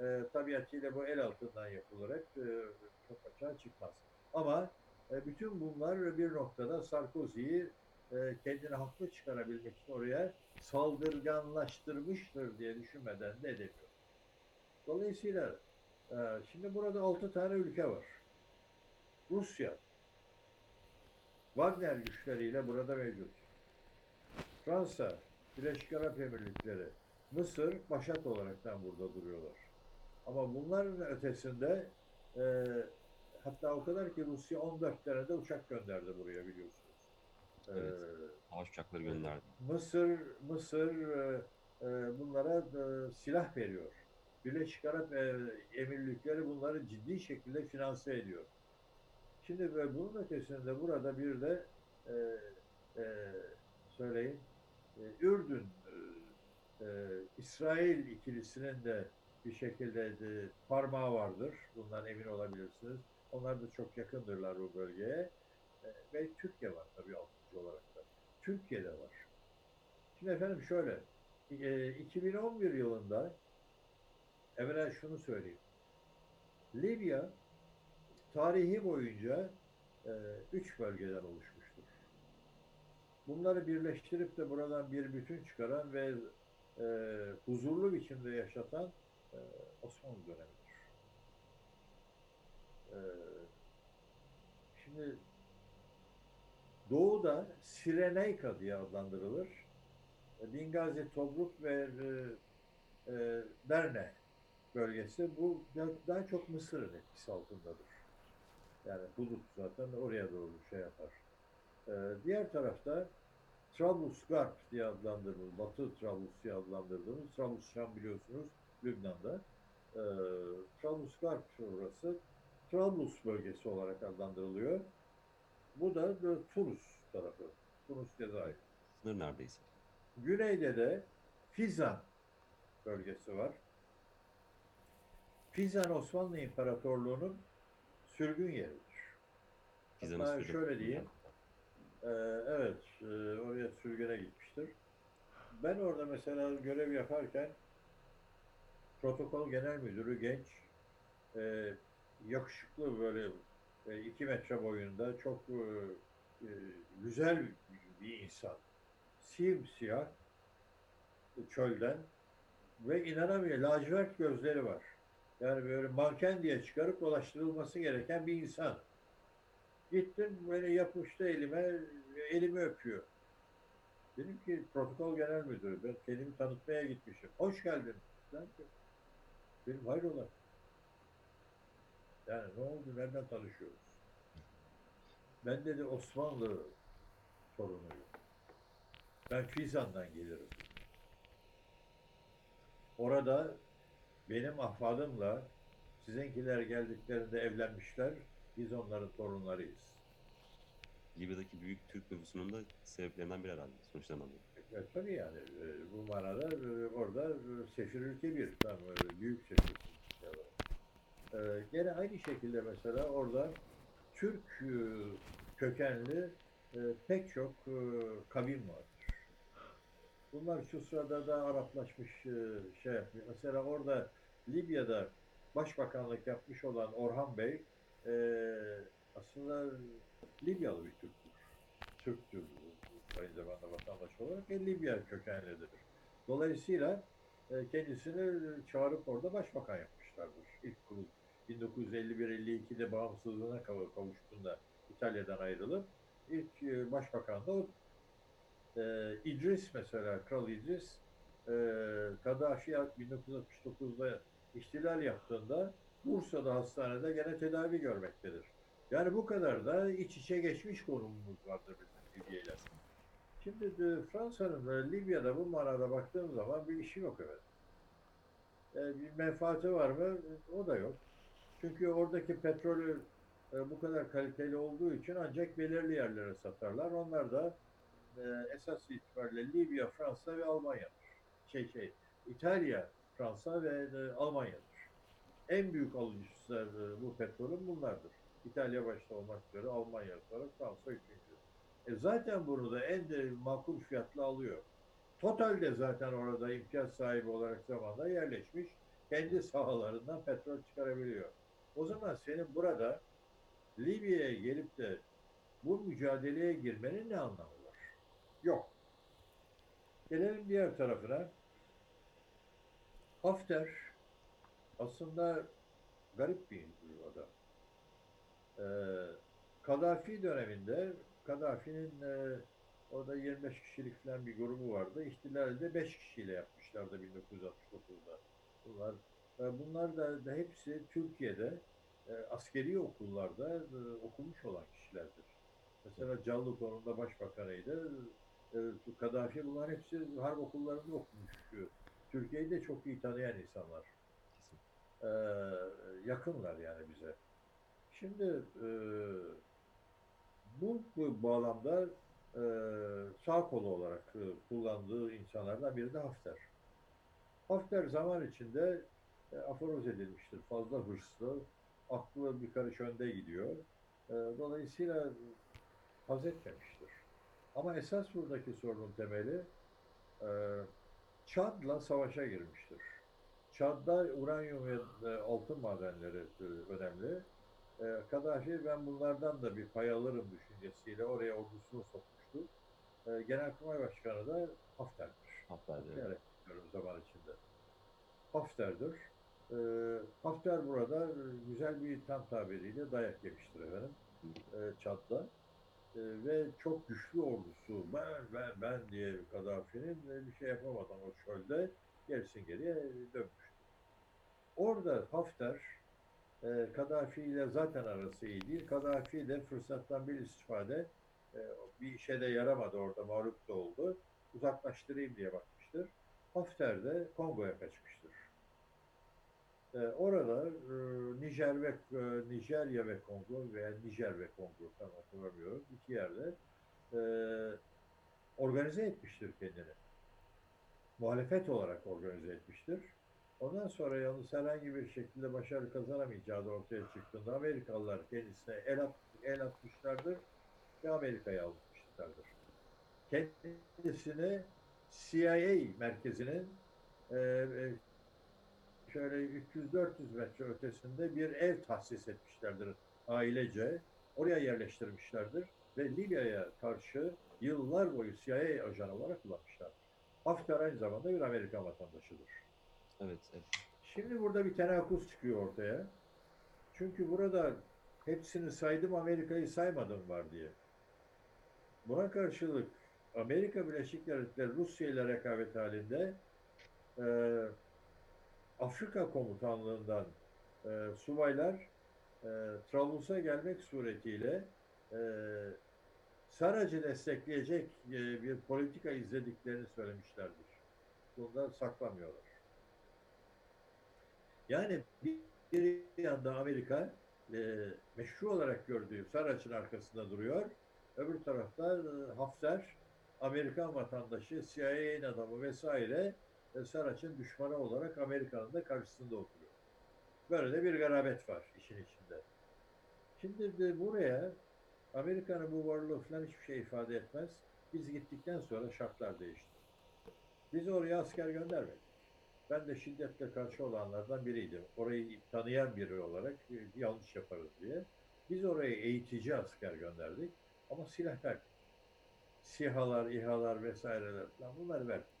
E, tabiatıyla bu el altından yapılarak e, çok açığa çıkmaz. Ama e, bütün bunlar bir noktada Sarkozy'yi e, kendini haklı çıkarabilmek için oraya saldırganlaştırmıştır diye düşünmeden de edemiyor. Dolayısıyla e, şimdi burada altı tane ülke var. Rusya, Wagner güçleriyle burada mevcut. Fransa, Birleşik Arap Emirlikleri, Mısır başat olaraktan burada duruyorlar. Ama bunların ötesinde e, hatta o kadar ki Rusya 14 tane de uçak gönderdi buraya biliyorsunuz. E, Evet. Savaş uçakları gönderdi. Mısır Mısır e, e, bunlara e, silah veriyor. Birleşik Arap e, Emirlikleri bunları ciddi şekilde finanse ediyor. Şimdi ve bunun ötesinde burada bir de e, e, söyleyin e, Ürdün e, e, İsrail ikilisinin de bir şekilde de parmağı vardır. Bundan emin olabilirsiniz. Onlar da çok yakındırlar bu bölgeye. E, ve Türkiye var tabii altıncı olarak da. Türkiye'de var. Şimdi efendim şöyle, e, 2011 yılında evvela şunu söyleyeyim. Libya tarihi boyunca e, üç bölgeden oluşmuştur. Bunları birleştirip de buradan bir bütün çıkaran ve e, huzurlu biçimde yaşatan e, Osmanlı dönemidir. E, şimdi Doğu'da Sireneyka diye adlandırılır. E, Bingazi, Tobruk ve e, e, Derne bölgesi bu da- daha çok Mısır'ın etkisi altındadır. Yani Bulut zaten oraya doğru şey yapar. E, diğer tarafta Trablusgarp diye adlandırılır. Batı Trablus diye adlandırdığımız Trablus Şam biliyorsunuz Lübnan'da. E, Trablusgarp orası Trablus bölgesi olarak adlandırılıyor. Bu da Tunus tarafı. Tunus Cezayir. Sınır neredeyse. Güneyde de Fizan bölgesi var. Fizan Osmanlı İmparatorluğu'nun sürgün yeridir. Hatta şöyle diyeyim. Ee, evet, e, oraya sürgüne gitmiştir. Ben orada mesela görev yaparken protokol genel müdürü genç, e, yakışıklı böyle e, iki metre boyunda çok e, e, güzel bir insan. Simsiyah çölden ve inanamıyor lacivert gözleri var. Yani böyle manken diye çıkarıp dolaştırılması gereken bir insan. Gittim böyle yapıştı elime, elimi öpüyor. Dedim ki protokol genel müdürü, ben kendimi tanıtmaya gitmişim. Hoş geldin. Ben de, dedim hayrola. Yani ne oldu, nereden tanışıyoruz? Ben dedi Osmanlı torunuyum. Ben Fizan'dan gelirim. Orada benim ahvadımla Sizinkiler geldiklerinde evlenmişler. Biz onların torunlarıyız. Libya'daki büyük Türk nüfusunun da sebeplerinden biri herhalde sonuçlarından biri. E, tabii yani e, bu manada e, orada e, sefir ülke bir. Tam öyle büyük sefir ülke var. E, gene aynı şekilde mesela orada Türk e, kökenli e, pek çok e, kavim vardır. Bunlar şu sırada da Araplaşmış e, şey yapıyor. Mesela orada Libya'da başbakanlık yapmış olan Orhan Bey e, aslında Libyalı bir Türktür. Türktür aynı zamanda vatandaş olarak ve Libya kökenlidir. Dolayısıyla e, kendisini çağırıp orada başbakan yapmışlardır. İlk kurul 1951-52'de bağımsızlığına kav- kavuştuğunda İtalya'dan ayrılıp ilk e, başbakan da. E, İdris mesela, Kral İdris e, Kaddafi 1969'da ihtilal yaptığında Bursa'da hastanede gene tedavi görmektedir. Yani bu kadar da iç içe geçmiş konumumuz vardır bizim Libya. Şimdi de Fransa'nın da Libya'da bu manada baktığım zaman bir işi yok evet. E, bir menfaati var mı? O da yok. Çünkü oradaki petrolü e, bu kadar kaliteli olduğu için ancak belirli yerlere satarlar. Onlar da e, esas itibariyle Libya, Fransa ve Almanya'dır. Şey şey, İtalya, Fransa ve e, Almanya'dır. En büyük alıcısı e, bu petrolün bunlardır. İtalya başta olmak üzere Almanya sonra Fransa üçüncü. E zaten bunu da en de makul fiyatla alıyor. Total de zaten orada imtiyaz sahibi olarak zamanda yerleşmiş. Kendi sahalarından petrol çıkarabiliyor. O zaman senin burada Libya'ya gelip de bu mücadeleye girmenin ne anlamı var? Yok. Gelelim diğer tarafına. Hafter aslında garip bir adam. Ee, Kaddafi döneminde Kaddafi'nin e, orada 25 kişilik falan bir grubu vardı. İhtilalde 5 kişiyle yapmışlardı 1969'da. Bunlar e, bunlar da, da hepsi Türkiye'de e, askeri okullarda e, okumuş olan kişilerdir. Mesela Callı konumda başbakanıydı. E, Kaddafi bunlar hepsi harp okullarında okumuş. Türkiye'yi de çok iyi tanıyan insanlar. Kesin. E, yakınlar yani bize. Şimdi e, bu, bu bağlamda e, sağ kolu olarak e, kullandığı insanlardan biri de Hafter. Hafter zaman içinde e, aforoz edilmiştir. Fazla hırslı, aklı bir karış önde gidiyor. E, dolayısıyla haz etmemiştir. Ama esas buradaki sorunun temeli e, Çad'la savaşa girmiştir. Çad'da uranyum ve altın madenleri e, önemli. E, Kaddafi ben bunlardan da bir pay alırım düşüncesiyle oraya ordusunu sokmuştu. E, Genelkurmay Başkanı da Hafter'dir. Diyerek diyorum zaman içinde. Hafter'dir. E, Hafter burada güzel bir tam tabiriyle dayak yemiştir efendim. E, Çad'da. E, ve çok güçlü ordusu ben ben ben diye Kaddafi'nin e, bir şey yapamadan o çölde gerisin geriye dönmüştü. Orada Hafter e, Kaddafi ile zaten arası iyi değil. Kaddafi de fırsattan bir istifade bir işe de yaramadı orada mağlup da oldu. Uzaklaştırayım diye bakmıştır. Hafter de Kongo'ya kaçmıştır. E, orada Nijer ve e, Nijerya ve Kongo veya Nijer ve Kongo tam hatırlamıyorum. iki yerde e, organize etmiştir kendini. Muhalefet olarak organize etmiştir. Ondan sonra yalnız herhangi bir şekilde başarı kazanamayacağı da ortaya çıktığında Amerikalılar kendisine el, at, el atmışlardır ve Amerika'ya almışlardır. Kendisini CIA merkezinin e, e, şöyle 300-400 metre ötesinde bir ev tahsis etmişlerdir ailece. Oraya yerleştirmişlerdir ve Libya'ya karşı yıllar boyu CIA ajanı olarak kullanmışlardır. Hafter aynı zamanda bir Amerikan vatandaşıdır. Evet, evet. Şimdi burada bir tenakuz çıkıyor ortaya. Çünkü burada hepsini saydım Amerika'yı saymadım var diye. Buna karşılık Amerika Birleşik Devletleri Rusya ile rekabet halinde e, Afrika Komutanlığından e, subaylar e, Trablus'a gelmek suretiyle e, Sarac'ı destekleyecek e, bir politika izlediklerini söylemişlerdir. Bundan saklamıyorlar. Yani bir bir yanda Amerika e, meşru olarak gördüğü Saraç'ın arkasında duruyor. Öbür tarafta e, Hafter, Amerikan vatandaşı, CIA'nin adamı vesaire e, Saraç'ın düşmanı olarak Amerika'nın da karşısında oturuyor. Böyle de bir garabet var işin içinde. Şimdi de buraya Amerika'nın bu varlığı falan hiçbir şey ifade etmez. Biz gittikten sonra şartlar değişti. Biz oraya asker göndermedik. Ben de şiddetle karşı olanlardan biriydim. Orayı tanıyan biri olarak e, yanlış yaparız diye. Biz oraya eğitici asker gönderdik ama silah verdik. SİHA'lar, İHA'lar vesaireler falan bunları verdik.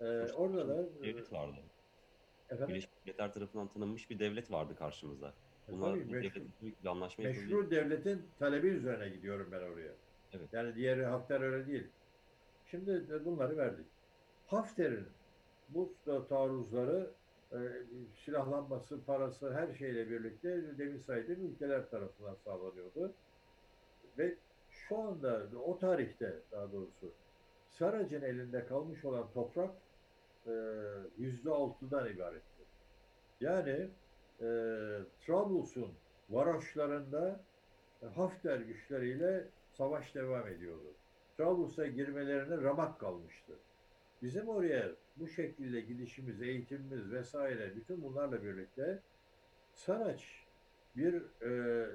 Ee, orada da devlet vardı. efendim, Birleşmiş Milletler tarafından tanınmış bir devlet vardı karşımızda. e, Bunlar tabii bu meşru- bir anlaşma. Meşru devletin talebi üzerine gidiyorum ben oraya. Evet. Yani diğeri Hafter öyle değil. Şimdi de bunları verdik. Hafter'in bu taarruzları e, silahlanması, parası her şeyle birlikte demin saydığım ülkeler tarafından sağlanıyordu. Ve şu anda o tarihte daha doğrusu Sarac'ın elinde kalmış olan toprak e, yüzde altıdan ibaretti. Yani e, Trablus'un varoşlarında e, Hafter güçleriyle savaş devam ediyordu. Trablus'a girmelerine ramak kalmıştı. Bizim oraya bu şekilde gidişimiz, eğitimimiz vesaire bütün bunlarla birlikte Saraç bir e,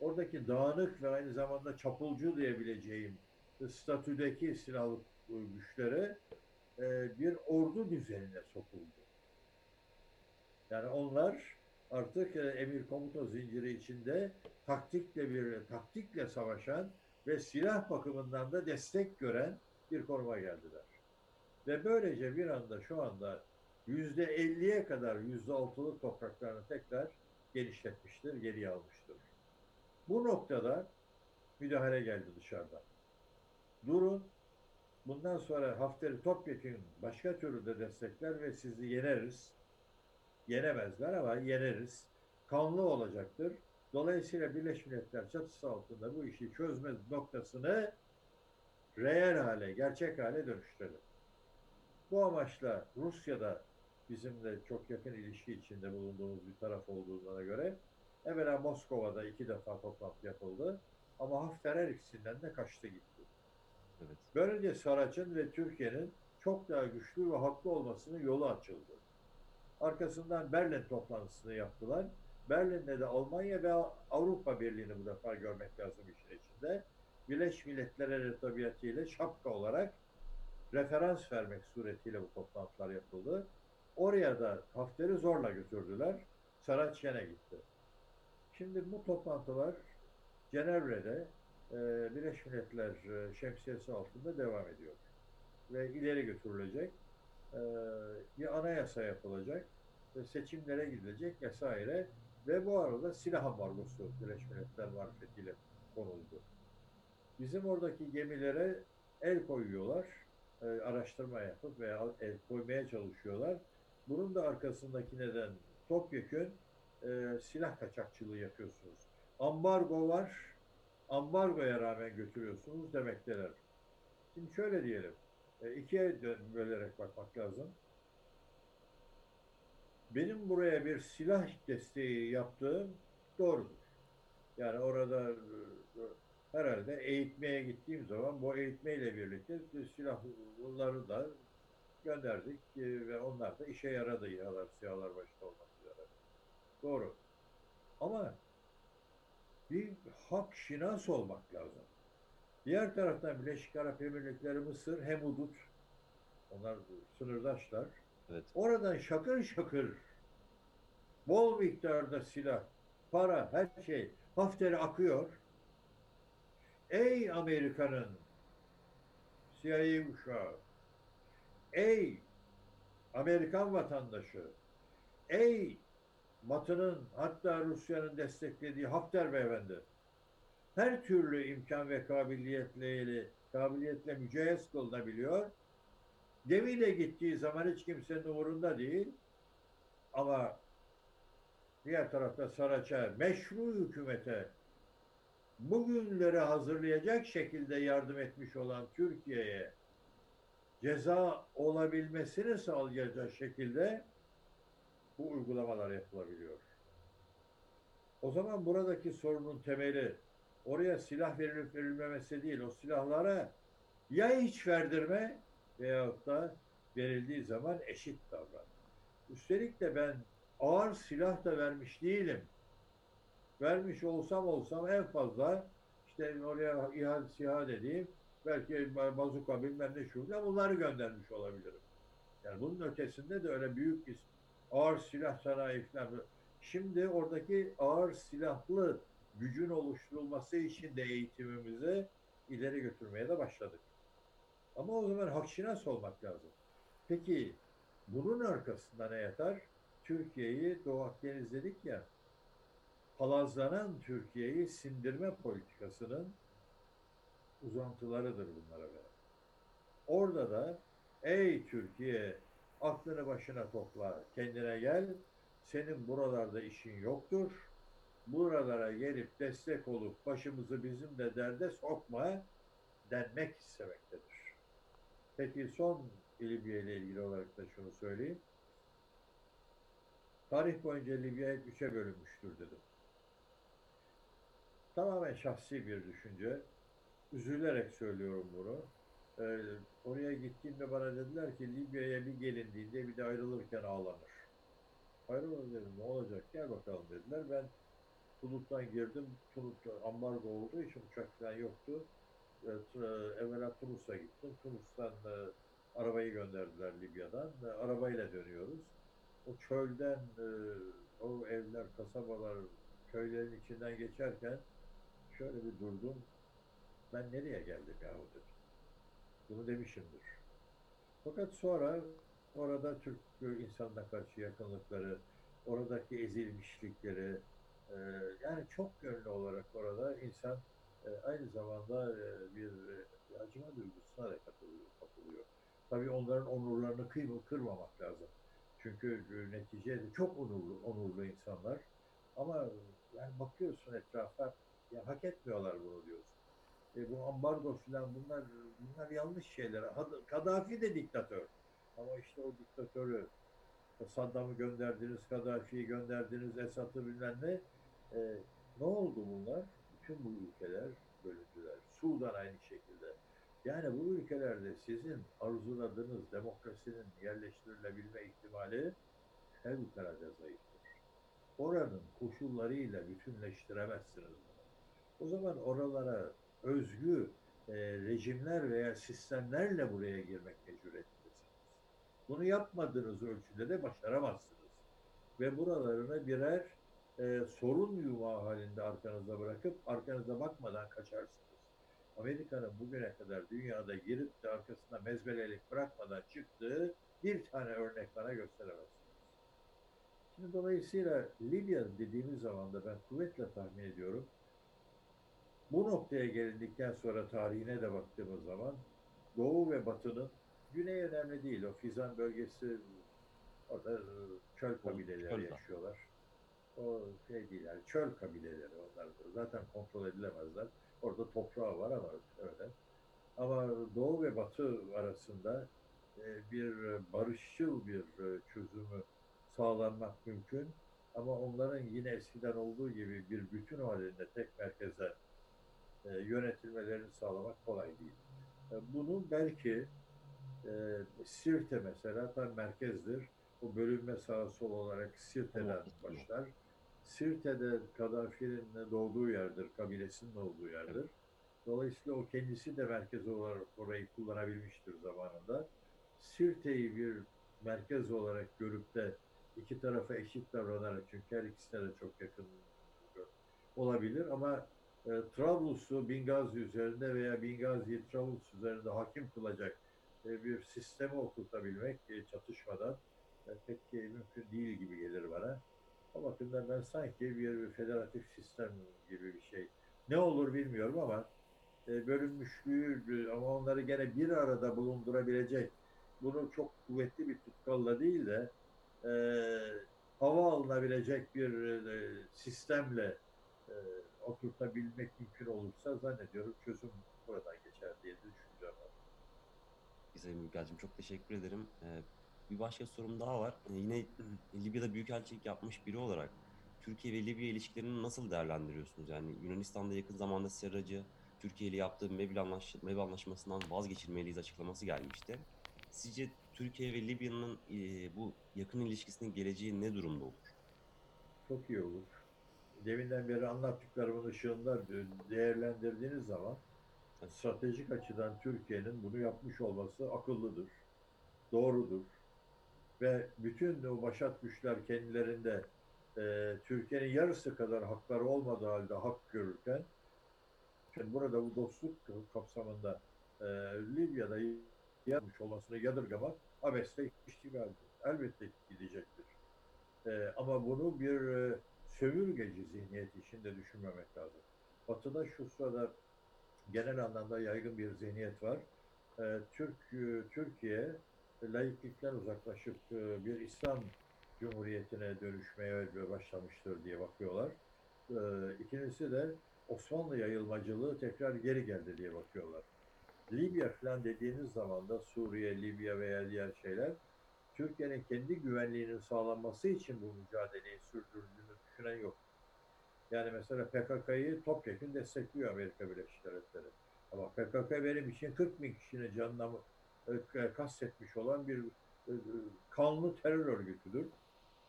oradaki dağınık ve aynı zamanda çapulcu diyebileceğim statüdeki silahlı e, güçlere e, bir ordu düzenine sokuldu. Yani onlar artık e, emir komuta zinciri içinde taktikle bir taktikle savaşan ve silah bakımından da destek gören bir konuma geldiler. Ve böylece bir anda şu anda yüzde elliye kadar yüzde altılık topraklarını tekrar genişletmiştir, geriye almıştır. Bu noktada müdahale geldi dışarıdan. Durun, bundan sonra Hafter'i topyekun başka türlü de destekler ve sizi yeneriz. Yenemezler ama yeneriz. Kanlı olacaktır. Dolayısıyla Birleşmiş Milletler çatısı altında bu işi çözme noktasını reel hale, gerçek hale dönüştürelim. Bu amaçla Rusya'da bizimle çok yakın ilişki içinde bulunduğumuz bir taraf olduğuna göre evvela Moskova'da iki defa toplantı yapıldı ama Hafter her ikisinden de kaçtı gitti. Böylece Saraç'ın ve Türkiye'nin çok daha güçlü ve haklı olmasının yolu açıldı. Arkasından Berlin toplantısını yaptılar. Berlin'de de Almanya ve Avrupa Birliği'ni bu defa görmek lazım işin içinde. Birleşmiş Milletler'e tabiatıyla şapka olarak referans vermek suretiyle bu toplantılar yapıldı. Oraya da Hafter'i zorla götürdüler. Saraç gene gitti. Şimdi bu toplantılar Cenevre'de e, Birleşmiş Milletler e, şemsiyesi altında devam ediyor. Ve ileri götürülecek. E, bir anayasa yapılacak. Ve seçimlere gidilecek vesaire. Ve bu arada silah ambargosu Birleşmiş Milletler marifetiyle konuldu. Bizim oradaki gemilere el koyuyorlar. E, araştırma yapıp veya el koymaya çalışıyorlar. Bunun da arkasındaki neden topyekün e, silah kaçakçılığı yapıyorsunuz. Ambargo var, ambargoya rağmen götürüyorsunuz demekteler. Şimdi şöyle diyelim, e, ikiye bölerek bakmak lazım. Benim buraya bir silah desteği yaptığım doğrudur. Yani orada e, herhalde eğitmeye gittiğim zaman bu eğitmeyle birlikte silahları da gönderdik e, ve onlar da işe yaradı İHA'lar, SİHA'lar başta olmak üzere. Doğru. Ama bir hak şinas olmak lazım. Diğer taraftan Birleşik Arap Emirlikleri, Mısır, hem hudut, onlar sınırdaşlar. Evet. Oradan şakır şakır bol miktarda silah, para, her şey Hafter'e akıyor. Ey Amerika'nın CIA uşağı, ey Amerikan vatandaşı, ey Batı'nın hatta Rusya'nın desteklediği Hafter beyefendi, her türlü imkan ve kabiliyetle, kabiliyetle mücehhez kılınabiliyor. Gemiyle gittiği zaman hiç kimsenin umurunda değil. Ama diğer tarafta Saraç'a, meşru hükümete bugünleri hazırlayacak şekilde yardım etmiş olan Türkiye'ye ceza olabilmesini sağlayacak şekilde bu uygulamalar yapılabiliyor. O zaman buradaki sorunun temeli oraya silah verilip verilmemesi değil, o silahlara ya hiç verdirme veyahut da verildiği zaman eşit davran. Üstelik de ben ağır silah da vermiş değilim. Vermiş olsam olsam en fazla işte oraya İHA, SİHA dediğim belki bazuka bilmem ne şurada bunları göndermiş olabilirim. Yani bunun ötesinde de öyle büyük bir ağır silah sanayi. Şimdi oradaki ağır silahlı gücün oluşturulması için de eğitimimizi ileri götürmeye de başladık. Ama o zaman hakşinas olmak lazım. Peki bunun arkasında ne yatar? Türkiye'yi Doğu Akdeniz dedik ya, palazlanan Türkiye'yi sindirme politikasının uzantılarıdır bunlara göre. Orada da ey Türkiye aklını başına topla, kendine gel, senin buralarda işin yoktur. Buralara gelip destek olup başımızı bizim de derde sokma denmek istemektedir. Peki son Libya ile ilgili olarak da şunu söyleyeyim. Tarih boyunca Libya üçe bölünmüştür dedim. Tamamen şahsi bir düşünce. Üzülerek söylüyorum bunu. Ee, oraya gittiğimde bana dediler ki Libya'ya bir gelindiğinde bir de ayrılırken ağlanır. Ayrılır dedim ne olacak gel bakalım dediler. Ben Tunus'tan girdim. Tunus ambargo olduğu için uçak falan yoktu. Evet, evvela Tunus'a gittim. Tunus'tan e, arabayı gönderdiler Libya'dan. E, arabayla dönüyoruz. O çölden e, o evler, kasabalar, köylerin içinden geçerken şöyle bir durdum. Ben nereye geldim yahu dedim. Bunu demişimdir. Fakat sonra orada Türk insanına karşı yakınlıkları, oradaki ezilmişlikleri, e, yani çok yönlü olarak orada insan e, aynı zamanda e, bir acıma duygusuna da katılıyor. katılıyor. Tabii onların onurlarını kıyma, kırmamak lazım. Çünkü neticede çok onurlu, onurlu insanlar. Ama yani bakıyorsun etrafa, ya hak etmiyorlar bunu diyorsun. E, bu ambargo filan bunlar bunlar yanlış şeyler. Kaddafi de diktatör. Ama işte o diktatörü Saddam'ı gönderdiniz, Kaddafi'yi gönderdiniz, Esad'ı bilmem ne. E, ne oldu bunlar? Bütün bu ülkeler bölündüler. Sudan aynı şekilde. Yani bu ülkelerde sizin arzuladığınız demokrasinin yerleştirilebilme ihtimali fevkalade zayıftır. Oranın koşullarıyla bütünleştiremezsiniz bunu. O zaman oralara özgü e, rejimler veya sistemlerle buraya girmek mecburiyetindesiniz. Bunu yapmadığınız ölçüde de başaramazsınız. Ve buralarını birer e, sorun yumağı halinde arkanıza bırakıp arkanıza bakmadan kaçarsınız. Amerika'nın bugüne kadar dünyada girip de arkasına mezbelelik bırakmadan çıktığı bir tane örnek bana gösteremezsiniz. Şimdi dolayısıyla Libya dediğimiz zaman da ben kuvvetle tahmin ediyorum bu noktaya gelindikten sonra tarihine de baktığımız zaman Doğu ve Batı'nın Güney önemli değil. O Fizan bölgesi orada çöl kabileleri yaşıyorlar. O şey değil yani çöl kabileleri onlar. Zaten kontrol edilemezler. Orada toprağı var ama öyle. Ama Doğu ve Batı arasında e, bir barışçıl bir e, çözümü sağlanmak mümkün. Ama onların yine eskiden olduğu gibi bir bütün halinde tek merkeze e, yönetilmelerini sağlamak kolay değil. E, bunu belki e, Sirte mesela tam merkezdir. O bölünme sağa sol olarak Sirte'den başlar. Sirte'de Kaddafi'nin doğduğu yerdir, kabilesinin olduğu yerdir. Dolayısıyla o kendisi de merkez olarak orayı kullanabilmiştir zamanında. Sirte'yi bir merkez olarak görüp de iki tarafa eşit davranarak çünkü her ikisine de çok yakın olabilir ama e, Trablus'u Bingazi üzerinde veya Bingazi'yi Trablus üzerinde hakim kılacak e, bir sisteme oturtabilmek e, çatışmadan e, pek e, mümkün değil gibi gelir bana. O bakımdan ben sanki bir federatif sistem gibi bir şey. Ne olur bilmiyorum ama e, bölünmüşlüğü e, ama onları gene bir arada bulundurabilecek bunu çok kuvvetli bir tutkalla değil de e, hava alınabilecek bir e, sistemle e, oturtabilmek mümkün olursa zannediyorum çözüm buradan geçer diye düşünüyorum. Gizem Ülker'cim çok teşekkür ederim. Ee, bir başka sorum daha var. Ee, Yine Libya'da büyükelçilik yapmış biri olarak Türkiye ve Libya ilişkilerini nasıl değerlendiriyorsunuz? Yani Yunanistan'da yakın zamanda Serracı Türkiye ile yaptığı MEB, anlaş MEB anlaşmasından vazgeçilmeliyiz açıklaması gelmişti. Sizce Türkiye ve Libya'nın e, bu yakın ilişkisinin geleceği ne durumda olur? Çok iyi olur. Deminden beri anlattıklarımın ışığında değerlendirdiğiniz zaman stratejik açıdan Türkiye'nin bunu yapmış olması akıllıdır, doğrudur. Ve bütün o başat güçler kendilerinde e, Türkiye'nin yarısı kadar hakları olmadığı halde hak görürken şimdi burada bu dostluk kapsamında e, Libya'da yapmış olmasını yadırgamak abesle iştigaldir. Elbette gidecektir. E, ama bunu bir e, sömürgeci zihniyet içinde düşünmemek lazım. Batı'da şu sırada genel anlamda yaygın bir zihniyet var. E, Türk e, Türkiye laiklikten uzaklaşıp e, bir İslam Cumhuriyeti'ne dönüşmeye başlamıştır diye bakıyorlar. E, ikincisi de Osmanlı yayılmacılığı tekrar geri geldi diye bakıyorlar. Libya falan dediğiniz zaman da Suriye, Libya veya diğer şeyler Türkiye'nin kendi güvenliğinin sağlanması için bu mücadeleyi sürdürdüğünü düşünen yok. Yani mesela PKK'yı topyekun destekliyor Amerika Birleşik Devletleri. Ama PKK benim için 40 bin kişinin canına e, kastetmiş olan bir e, kanlı terör örgütüdür.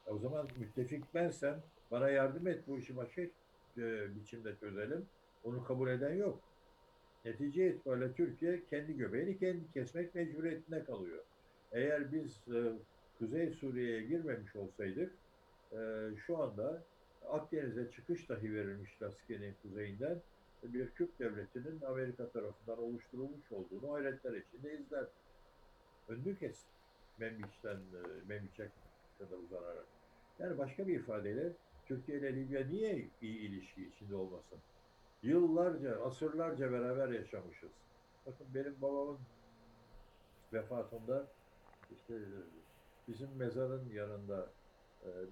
O zaman müttefik bensem bana yardım et bu işi başka e, biçimde çözelim. Onu kabul eden yok. Netice itibariyle Türkiye kendi göbeğini kendi kesmek mecburiyetinde kalıyor. Eğer biz Kuzey Suriye'ye girmemiş olsaydık şu anda Akdeniz'e çıkış dahi verilmiş Laskiye'nin kuzeyinden bir Kürt devletinin Amerika tarafından oluşturulmuş olduğunu hayretler içinde izler. Önünü kes Membiç'ten, Membiç'e kadar uzanarak. Yani başka bir ifadeyle Türkiye ile Libya niye iyi ilişki içinde olmasın? Yıllarca, asırlarca beraber yaşamışız. Bakın benim babamın vefatında işte bizim mezarın yanında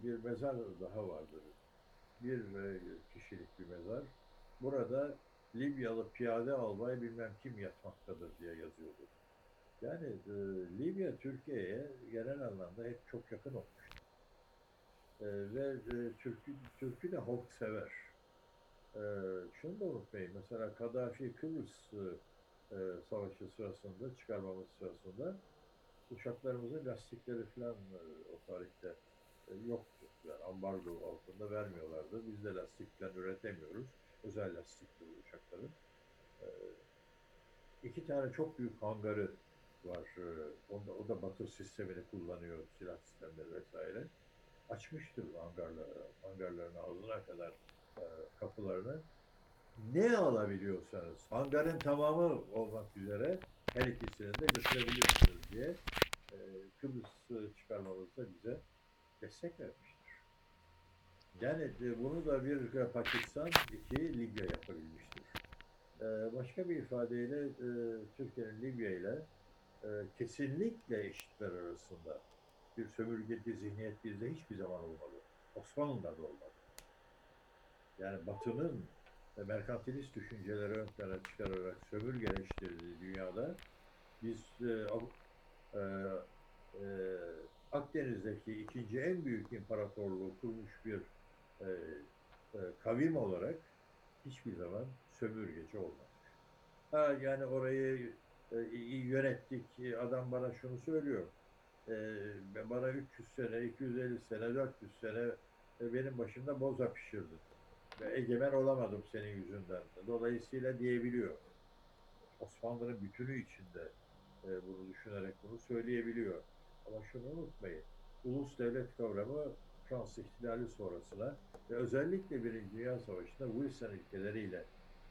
bir mezar daha vardır. Bir kişilik bir mezar. Burada Libyalı piyade albay bilmem kim yatmaktadır diye yazıyordu. Yani e, Libya Türkiye'ye genel anlamda hep çok yakın olmuş. E, ve e, Türk'ü, Türk'ü de halk sever. E, şunu da unutmayın. Mesela Kaddafi Kıbrıs e, savaşı sırasında, çıkarmamız sırasında uçaklarımızın lastikleri falan e, o tarihte e, yoktu. Yani ambargo altında vermiyorlardı. Biz de lastik üretemiyoruz. Özel lastikli uçakların. E, iki tane çok büyük hangarı var. O da, o da batı sistemini kullanıyor, silah sistemleri vesaire. Açmıştır hangarları, hangarların ağzına kadar e, kapılarını. Ne alabiliyorsanız, hangarın tamamı olmak üzere her ikisini de götürebilirsiniz diye e, Kıbrıs çıkarmamızda bize destek vermiştir. Yani e, bunu da bir Pakistan, iki Libya yapabilmiştir. E, başka bir ifadeyle e, Türkiye'nin Libya ile kesinlikle eşitler arasında bir sömürgeci zihniyet bizde hiçbir zaman olmadı. Osmanlı'da da olmadı. Yani Batı'nın merkantilist düşünceleri ön plana çıkararak sömürgeleştirdiği dünyada biz e, e, e, Akdeniz'deki ikinci en büyük imparatorluğu kurmuş bir e, e, kavim olarak hiçbir zaman sömürgeci olmadık. Ha, yani orayı e, yönettik. Adam bana şunu söylüyor. E, bana 300 sene, 250 sene, 400 sene e, benim başımda boza pişirdin. Ve egemen olamadım senin yüzünden. Dolayısıyla diyebiliyor. Osmanlı'nın bütünü içinde e, bunu düşünerek bunu söyleyebiliyor. Ama şunu unutmayın. Ulus devlet kavramı Fransız ihtilali sonrasına ve özellikle Birinci Dünya Savaşı'nda Wilson ilkeleriyle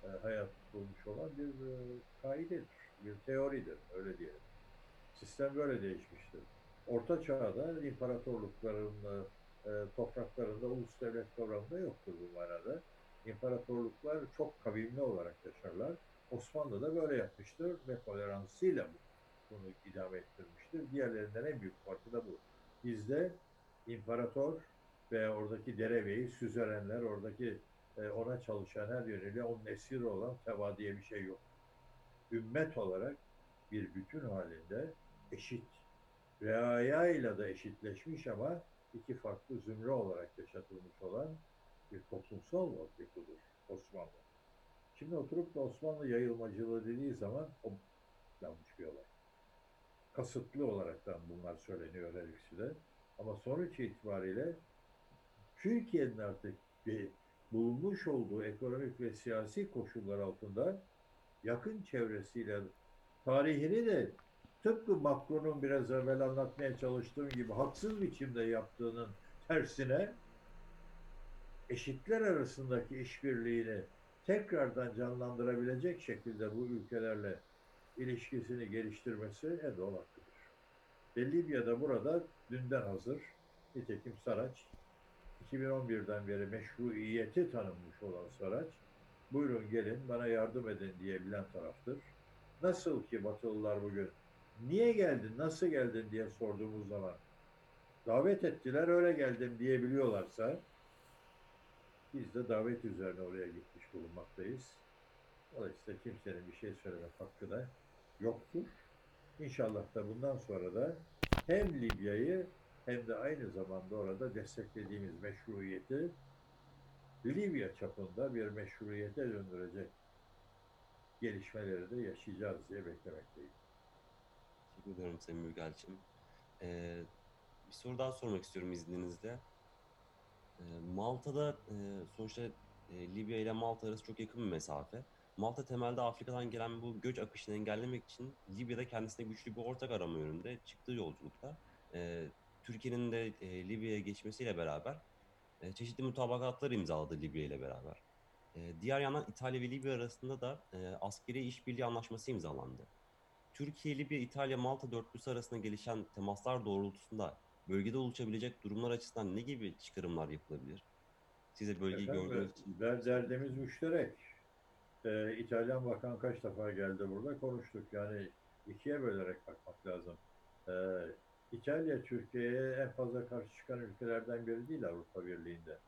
e, hayat bulmuş olan bir e, kaidedir, bir teoridir, öyle diyelim. Sistem böyle değişmiştir. Orta Çağ'da imparatorlukların e, topraklarında ulus devlet kavramında yoktur bu manada. İmparatorluklar çok kavimli olarak yaşarlar. Osmanlı da böyle yapmıştır ve toleransıyla bunu idame ettirmiştir. Diğerlerinden en büyük farkı da bu. Bizde imparator ve oradaki derebeyi, süzerenler, oradaki e, ona çalışan her yönüyle onun esiri olan teva diye bir şey yok. Ümmet olarak bir bütün halinde eşit reaya ile de eşitleşmiş ama iki farklı zümre olarak yaşatılmış olan bir toplumsal yapıdır Osmanlı. Şimdi oturup da Osmanlı yayılmacılığı dediği zaman o yanlış bir olay. Kasıtlı olaraktan bunlar söyleniyor her ikisi de. Ama sonuç itibariyle Türkiye'nin artık bir bulunmuş olduğu ekonomik ve siyasi koşullar altında yakın çevresiyle tarihini de tıpkı Macron'un biraz evvel anlatmaya çalıştığım gibi haksız biçimde yaptığının tersine eşitler arasındaki işbirliğini tekrardan canlandırabilecek şekilde bu ülkelerle ilişkisini geliştirmesi en doğal hakkıdır. Ve Libya'da burada dünden hazır. Nitekim Saraç 2011'den beri meşruiyeti tanınmış olan Saraç buyurun gelin bana yardım edin diyebilen taraftır. Nasıl ki Batılılar bugün niye geldin, nasıl geldin diye sorduğumuz zaman davet ettiler öyle geldim diyebiliyorlarsa biz de davet üzerine oraya gitmiş bulunmaktayız. Dolayısıyla kimsenin bir şey söylemek hakkı da yoktur. İnşallah da bundan sonra da hem Libya'yı hem de aynı zamanda orada desteklediğimiz meşruiyeti Libya çapında bir meşruiyete döndürecek gelişmeleri de yaşayacağız diye beklemekteyim. Teşekkür ediyorum Sayın Büyükelçim. Ee, bir soru daha sormak istiyorum izninizle. Ee, Malta'da e, sonuçta e, Libya ile Malta arası çok yakın bir mesafe. Malta temelde Afrika'dan gelen bu göç akışını engellemek için Libya'da kendisine güçlü bir ortak arama yönünde çıktığı yolculukta e, Türkiye'nin de e, Libya'ya geçmesiyle beraber e, çeşitli mutabakatlar imzaladı Libya ile beraber. E, diğer yandan İtalya ve Libya arasında da e, askeri işbirliği anlaşması imzalandı. Türkiye, Libya, İtalya, Malta dörtlüsü arasında gelişen temaslar doğrultusunda bölgede oluşabilecek durumlar açısından ne gibi çıkarımlar yapılabilir? Siz de bölgeyi Efendim, gördüğünüz için. der- derdimiz müşterek. Ee, İtalyan bakan kaç defa geldi burada konuştuk. Yani ikiye bölerek bakmak lazım. Ee, İtalya Türkiye'ye en fazla karşı çıkan ülkelerden biri değil Avrupa Birliği'nde.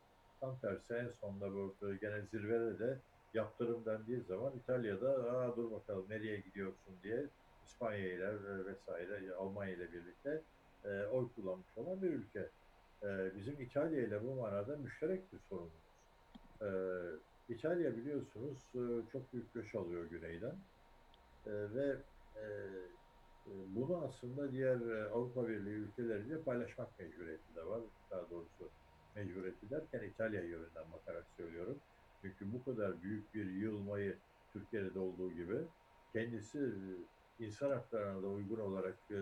Tam tersi en sonunda bu gene zirvede de yaptırım dendiği zaman İtalya'da Aa, dur bakalım nereye gidiyorsun diye İspanya ile vesaire Almanya ile birlikte e, oy kullanmış olan bir ülke. E, bizim İtalya ile bu manada müşterek bir sorunumuz. E, İtalya biliyorsunuz e, çok büyük göç alıyor güneyden E, ve e, bunu aslında diğer e, Avrupa Birliği ülkeleriyle paylaşmak mecburiyeti de var. Daha doğrusu mecburiyeti derken İtalya yönünden bakarak söylüyorum. Çünkü bu kadar büyük bir yığılmayı Türkiye'de de olduğu gibi kendisi e, insan haklarına da uygun olarak e,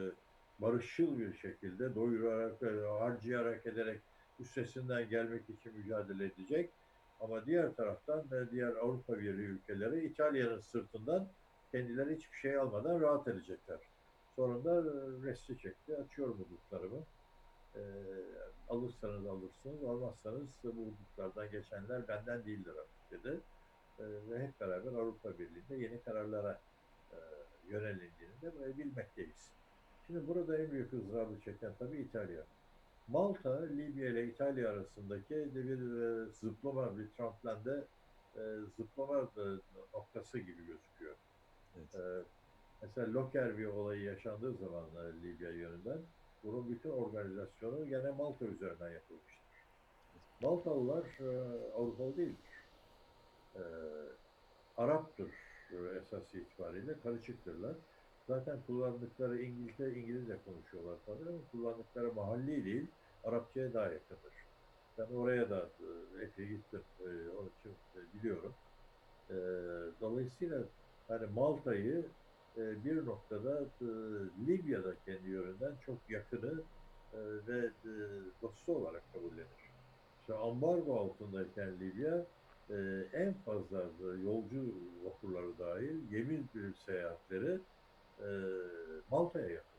barışçıl bir şekilde doyurarak, harcayarak ederek üstesinden gelmek için mücadele edecek. Ama diğer taraftan diğer Avrupa Birliği ülkeleri İtalya'nın sırtından kendileri hiçbir şey almadan rahat edecekler. Sonunda e, resti çekti. Açıyorum hudutlarımı. E, alırsanız alırsınız, almazsanız bu hudutlardan geçenler benden değildir artık dedi. E, ve hep beraber Avrupa Birliği'nde yeni kararlara e, yönelildiğini de bilmekteyiz. Şimdi burada en büyük ızdırabı çeken tabii İtalya. Malta, Libya ile İtalya arasındaki de bir e, zıplama, bir Trumpland'e e, zıplama e, noktası gibi gözüküyor. Evet. E, mesela Lockerbie olayı yaşandığı zaman e, Libya yönünden bunun bütün organizasyonu gene Malta üzerinden yapılmıştır. Maltalılar e, Avrupalı değildir. E, Arap'tır e, esas itibariyle, karışıktırlar. Zaten kullandıkları İngilizce, İngilizce konuşuyorlar tabii ama kullandıkları mahalli değil, Arapçaya daha yakındır. Ben oraya da epey gittim, e, onun için e, biliyorum. E, dolayısıyla hani Malta'yı e, bir noktada e, Libya'da kendi yönünden çok yakını e, ve e, dostu olarak kabullenir. İşte ambargo altındayken Libya en fazla yolcu vapurları dahil gemi seyahatleri Malta'ya yapılır.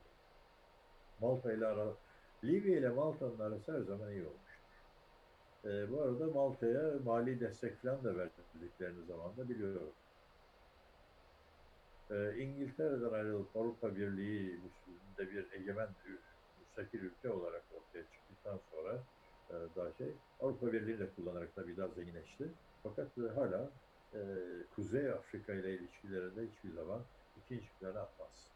Malta ile ara, Libya ile Malta'nın arası her zaman iyi olmuştur. Bu arada Malta'ya mali destek falan da verdiklerini zaman da biliyorum. E, İngiltere'den ayrılıp Avrupa Birliği'nde bir egemen müstakil ülke olarak ortaya çıktıktan sonra e, daha şey Avrupa Birliği de kullanarak tabii daha zenginleşti. Fakat e, hala e, Kuzey Afrika ile ilişkilerinde hiçbir zaman ikinci plana atmaz.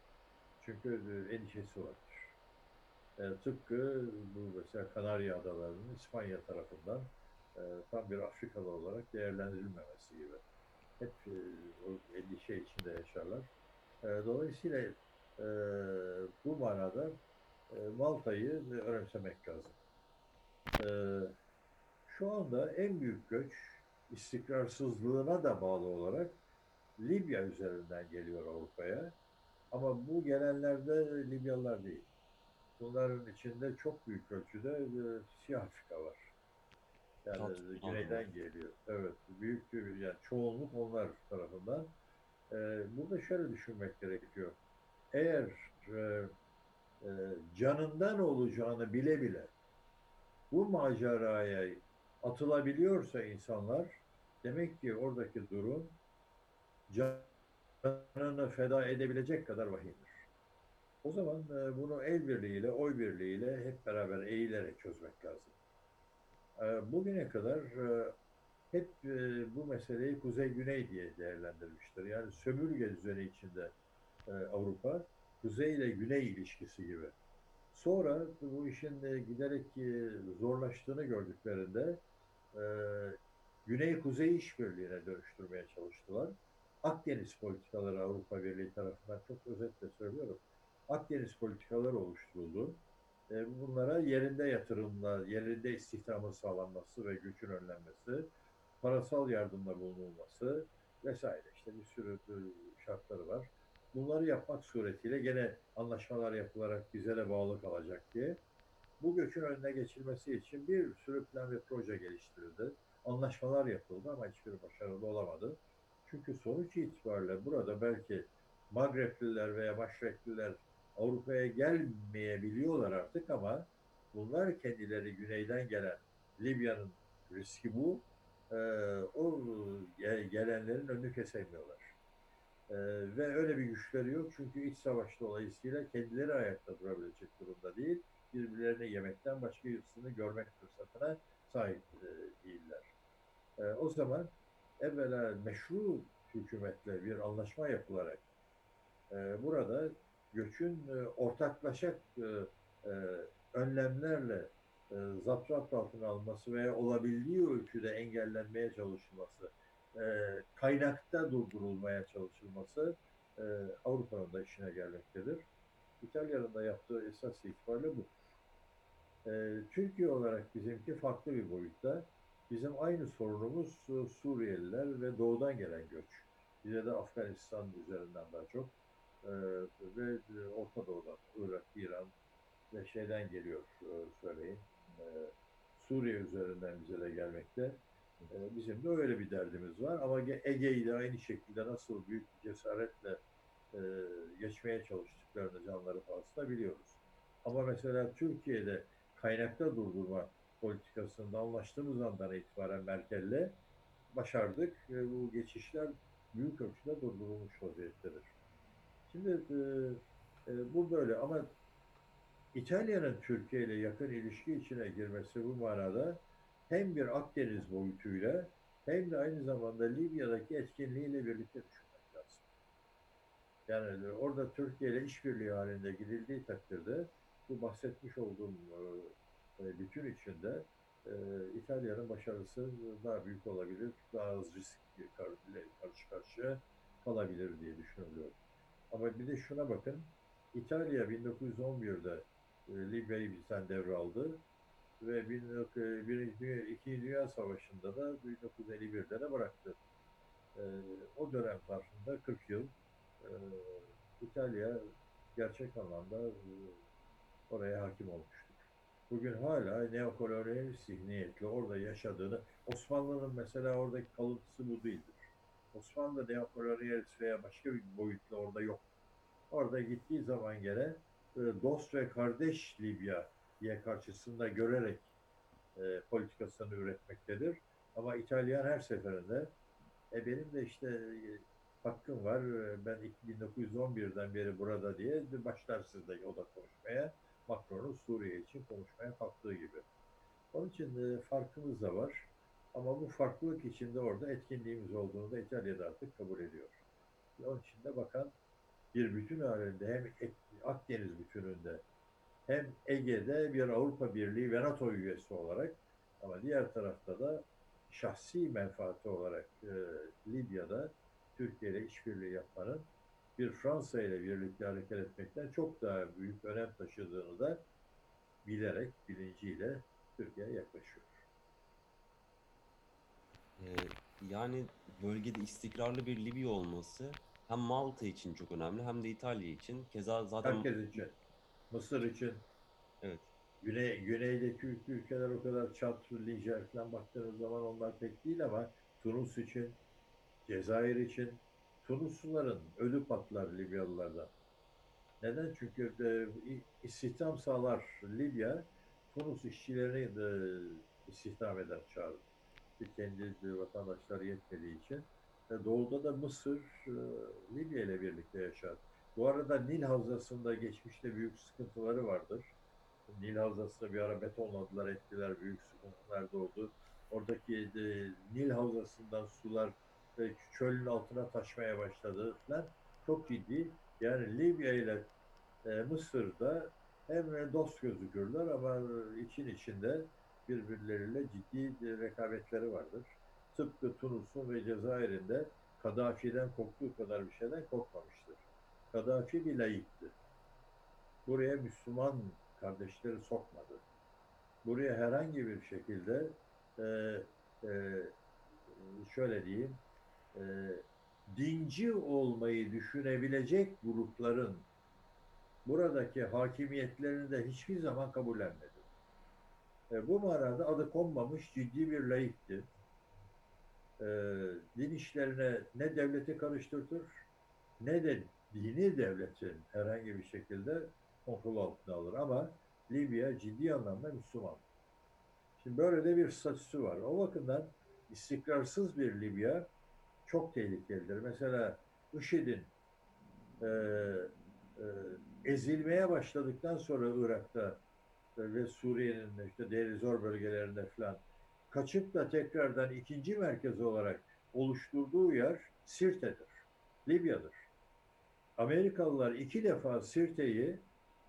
Çünkü endişesi vardır. E, tıpkı bu mesela Kanarya Adaları'nın İspanya tarafından tam bir Afrikalı olarak değerlendirilmemesi gibi. Hep e, o endişe içinde yaşarlar. E, dolayısıyla e, bu manada Malta'yı önemsemek lazım. Şu anda en büyük göç istikrarsızlığına da bağlı olarak Libya üzerinden geliyor Avrupa'ya. Ama bu gelenlerde Libyalılar değil. Bunların içinde çok büyük ölçüde e, Siyah Afrika var. Yani Tatlı, güneyden geliyor. Evet, büyük bir yani çoğunluk onlar tarafından. E, burada şöyle düşünmek gerekiyor. Eğer e, e, canından olacağını bile bile bu maceraya atılabiliyorsa insanlar demek ki oradaki durum canını feda edebilecek kadar vahimdir. O zaman e, bunu el birliğiyle, oy birliğiyle hep beraber eğilerek çözmek lazım. E, bugüne kadar e, hep e, bu meseleyi kuzey-güney diye değerlendirmiştir. Yani sömürge düzeni içinde e, Avrupa, kuzey ile güney ilişkisi gibi. Sonra bu işin giderek zorlaştığını gördüklerinde Güney-Kuzey işbirliğine dönüştürmeye çalıştılar. Akdeniz politikaları Avrupa Birliği tarafından çok özetle söylüyorum. Akdeniz politikaları oluşturuldu. E, bunlara yerinde yatırımla, yerinde istihdamın sağlanması ve gücün önlenmesi, parasal yardımla bulunulması vesaire işte bir sürü e, şartları var. Bunları yapmak suretiyle gene anlaşmalar yapılarak bize de bağlı kalacak diye bu göçün önüne geçilmesi için bir sürü plan ve proje geliştirildi. Anlaşmalar yapıldı ama hiçbiri başarılı olamadı. Çünkü sonuç itibariyle burada belki Magrepliler veya Maşrekliler Avrupa'ya gelmeyebiliyorlar artık ama bunlar kendileri güneyden gelen Libya'nın riski bu. Ee, o gelenlerin önünü kesemiyorlar. Ee, ve öyle bir güçleri yok çünkü iç savaş dolayısıyla kendileri ayakta durabilecek durumda değil. Birbirlerini yemekten başka yüzünü görmek fırsatına sahip e, değiller. E, o zaman evvela meşru hükümetle bir anlaşma yapılarak e, burada göçün e, ortaklaşa e, e, önlemlerle zapturapt altına alınması veya olabildiği ölçüde engellenmeye çalışılması, kaynakta durdurulmaya çalışılması Avrupa'nın da işine gelmektedir. İtalya'nın da yaptığı esas itibariyle bu. Türkiye olarak bizimki farklı bir boyutta. Bizim aynı sorunumuz Suriyeliler ve doğudan gelen göç. Bize de Afganistan üzerinden daha çok e, ve e, Orta Doğu'dan, Irak, İran ve şeyden geliyor e, söyleyin. Suriye üzerinden bize de gelmekte. Bizim de öyle bir derdimiz var ama Ege ile aynı şekilde nasıl büyük bir cesaretle geçmeye çalıştıklarını canları pahasına biliyoruz. Ama mesela Türkiye'de kaynakta durdurma politikasında anlaştığımız andan itibaren Merkel'le başardık. bu geçişler büyük ölçüde durdurulmuş vaziyettedir. Şimdi e, e, bu böyle ama İtalya'nın Türkiye ile yakın ilişki içine girmesi bu manada hem bir Akdeniz boyutuyla hem de aynı zamanda Libya'daki etkinliğiyle birlikte düşünmek lazım. Yani orada Türkiye ile işbirliği halinde gidildiği takdirde bu bahsetmiş olduğum e, bütün içinde e, İtalya'nın başarısı daha büyük olabilir, daha az risk karşı karşıya kalabilir diye düşünülüyor. Ama bir de şuna bakın, İtalya 1911'de e, Libya'yı bizden devraldı ve Birinci, İkinci Dünya Savaşı'nda da 1951'de de bıraktı. E, o dönem zarfında 40 yıl e, İtalya gerçek anlamda e, oraya hakim olmuştur. Bugün hala neokolonyal zihniyetle orada yaşadığını, Osmanlı'nın mesela oradaki kalıntısı bu değildir. Osmanlı neokolonyalist veya başka bir boyutla orada yok. Orada gittiği zaman gene dost ve kardeş Libya diye karşısında görerek e, politikasını üretmektedir. Ama İtalyan her seferinde e benim de işte e, hakkım var. e, Ben 1911'den beri burada diye başlar sizde o da konuşmaya. Macron'un Suriye için konuşmaya kalktığı gibi. Onun için e, farkımız da var. Ama bu farklılık içinde orada etkinliğimiz olduğunu da İtalya'da artık kabul ediyor. Onun için de bakan bir bütün halinde hem Akdeniz bütününde hem Ege'de bir Avrupa Birliği ve NATO üyesi olarak ama diğer tarafta da şahsi menfaati olarak e, Libya'da Türkiye ile işbirliği yapmanın bir Fransa ile birlikte hareket etmekten çok daha büyük önem taşıdığını da bilerek, bilinciyle Türkiye yaklaşıyor. Ee, yani bölgede istikrarlı bir Libya olması hem Malta için çok önemli hem de İtalya için. Keza zaten Herkes için, Mısır için, evet Güney, güneydeki ül- ülkeler o kadar Çat, Nijer falan baktığınız zaman onlar pek değil ama Tunus için, Cezayir için, Tunusluların ölü patlar Libyalılardan. Neden? Çünkü e, istihdam sağlar Libya, Tunus işçilerini de istihdam eder çağırır. Kendi de vatandaşları yetmediği için. E, doğuda da Mısır, e, Libya ile birlikte yaşar. Bu arada Nil Havzası'nda geçmişte büyük sıkıntıları vardır. Nil Havzası'nı bir ara betonladılar, ettiler, büyük sıkıntılar doğdu. Oradaki e, Nil Havzası'ndan sular e, çölün altına taşmaya başladı falan. Çok ciddi. Yani Libya ile e, Mısır'da hem dost gözükürler ama için içinde birbirleriyle ciddi rekabetleri vardır. Tıpkı Tunus'un ve Cezayir'in de Kaddafi'den korktuğu kadar bir şeyden korkmamıştır. Kaddafi bir laikti. Buraya Müslüman kardeşleri sokmadı. Buraya herhangi bir şekilde e, e, şöyle diyeyim e, dinci olmayı düşünebilecek grupların buradaki hakimiyetlerini de hiçbir zaman kabullenmedi. E, bu manada adı konmamış ciddi bir laikti. E, din işlerine ne devleti karıştırtır ne de dini devletin herhangi bir şekilde kontrol altına alır. Ama Libya ciddi anlamda Müslüman. Şimdi böyle de bir statüsü var. O bakımdan istikrarsız bir Libya çok tehlikelidir. Mesela IŞİD'in e, e, ezilmeye başladıktan sonra Irak'ta ve Suriye'nin işte Deir Zor bölgelerinde falan kaçıp da tekrardan ikinci merkez olarak oluşturduğu yer Sirte'dir. Libya'dır. Amerikalılar iki defa Sirte'yi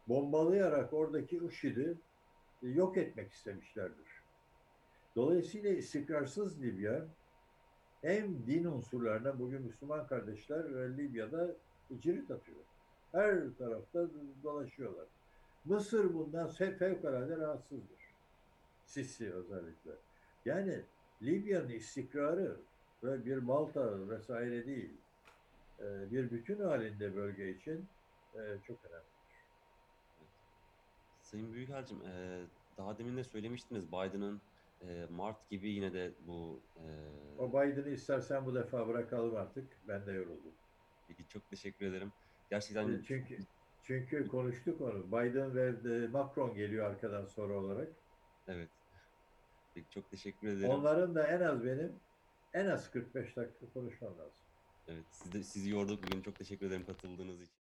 bombalayarak oradaki IŞİD'i yok etmek istemişlerdir. Dolayısıyla istikrarsız Libya hem din unsurlarına bugün Müslüman kardeşler Libya'da cirit atıyor. Her tarafta dolaşıyorlar. Mısır bundan fe- fevkalade rahatsızdır. Sisi özellikle. Yani Libya'nın istikrarı ve bir Malta vesaire değil, e, bir bütün halinde bölge için e, çok önemli. Sayın Büyükelçim e, daha demin de söylemiştiniz Biden'ın Mart gibi yine de bu O Biden'ı istersen bu defa bırakalım artık. Ben de yoruldum. peki çok teşekkür ederim. Gerçekten Çünkü çünkü konuştuk onu. Biden ve e, Macron geliyor arkadan sonra olarak. evet. Peki çok teşekkür ederim. Onların da en az benim en az 45 dakika konuşmam lazım. Evet, siz de, sizi yorduk bugün. Çok teşekkür ederim katıldığınız için.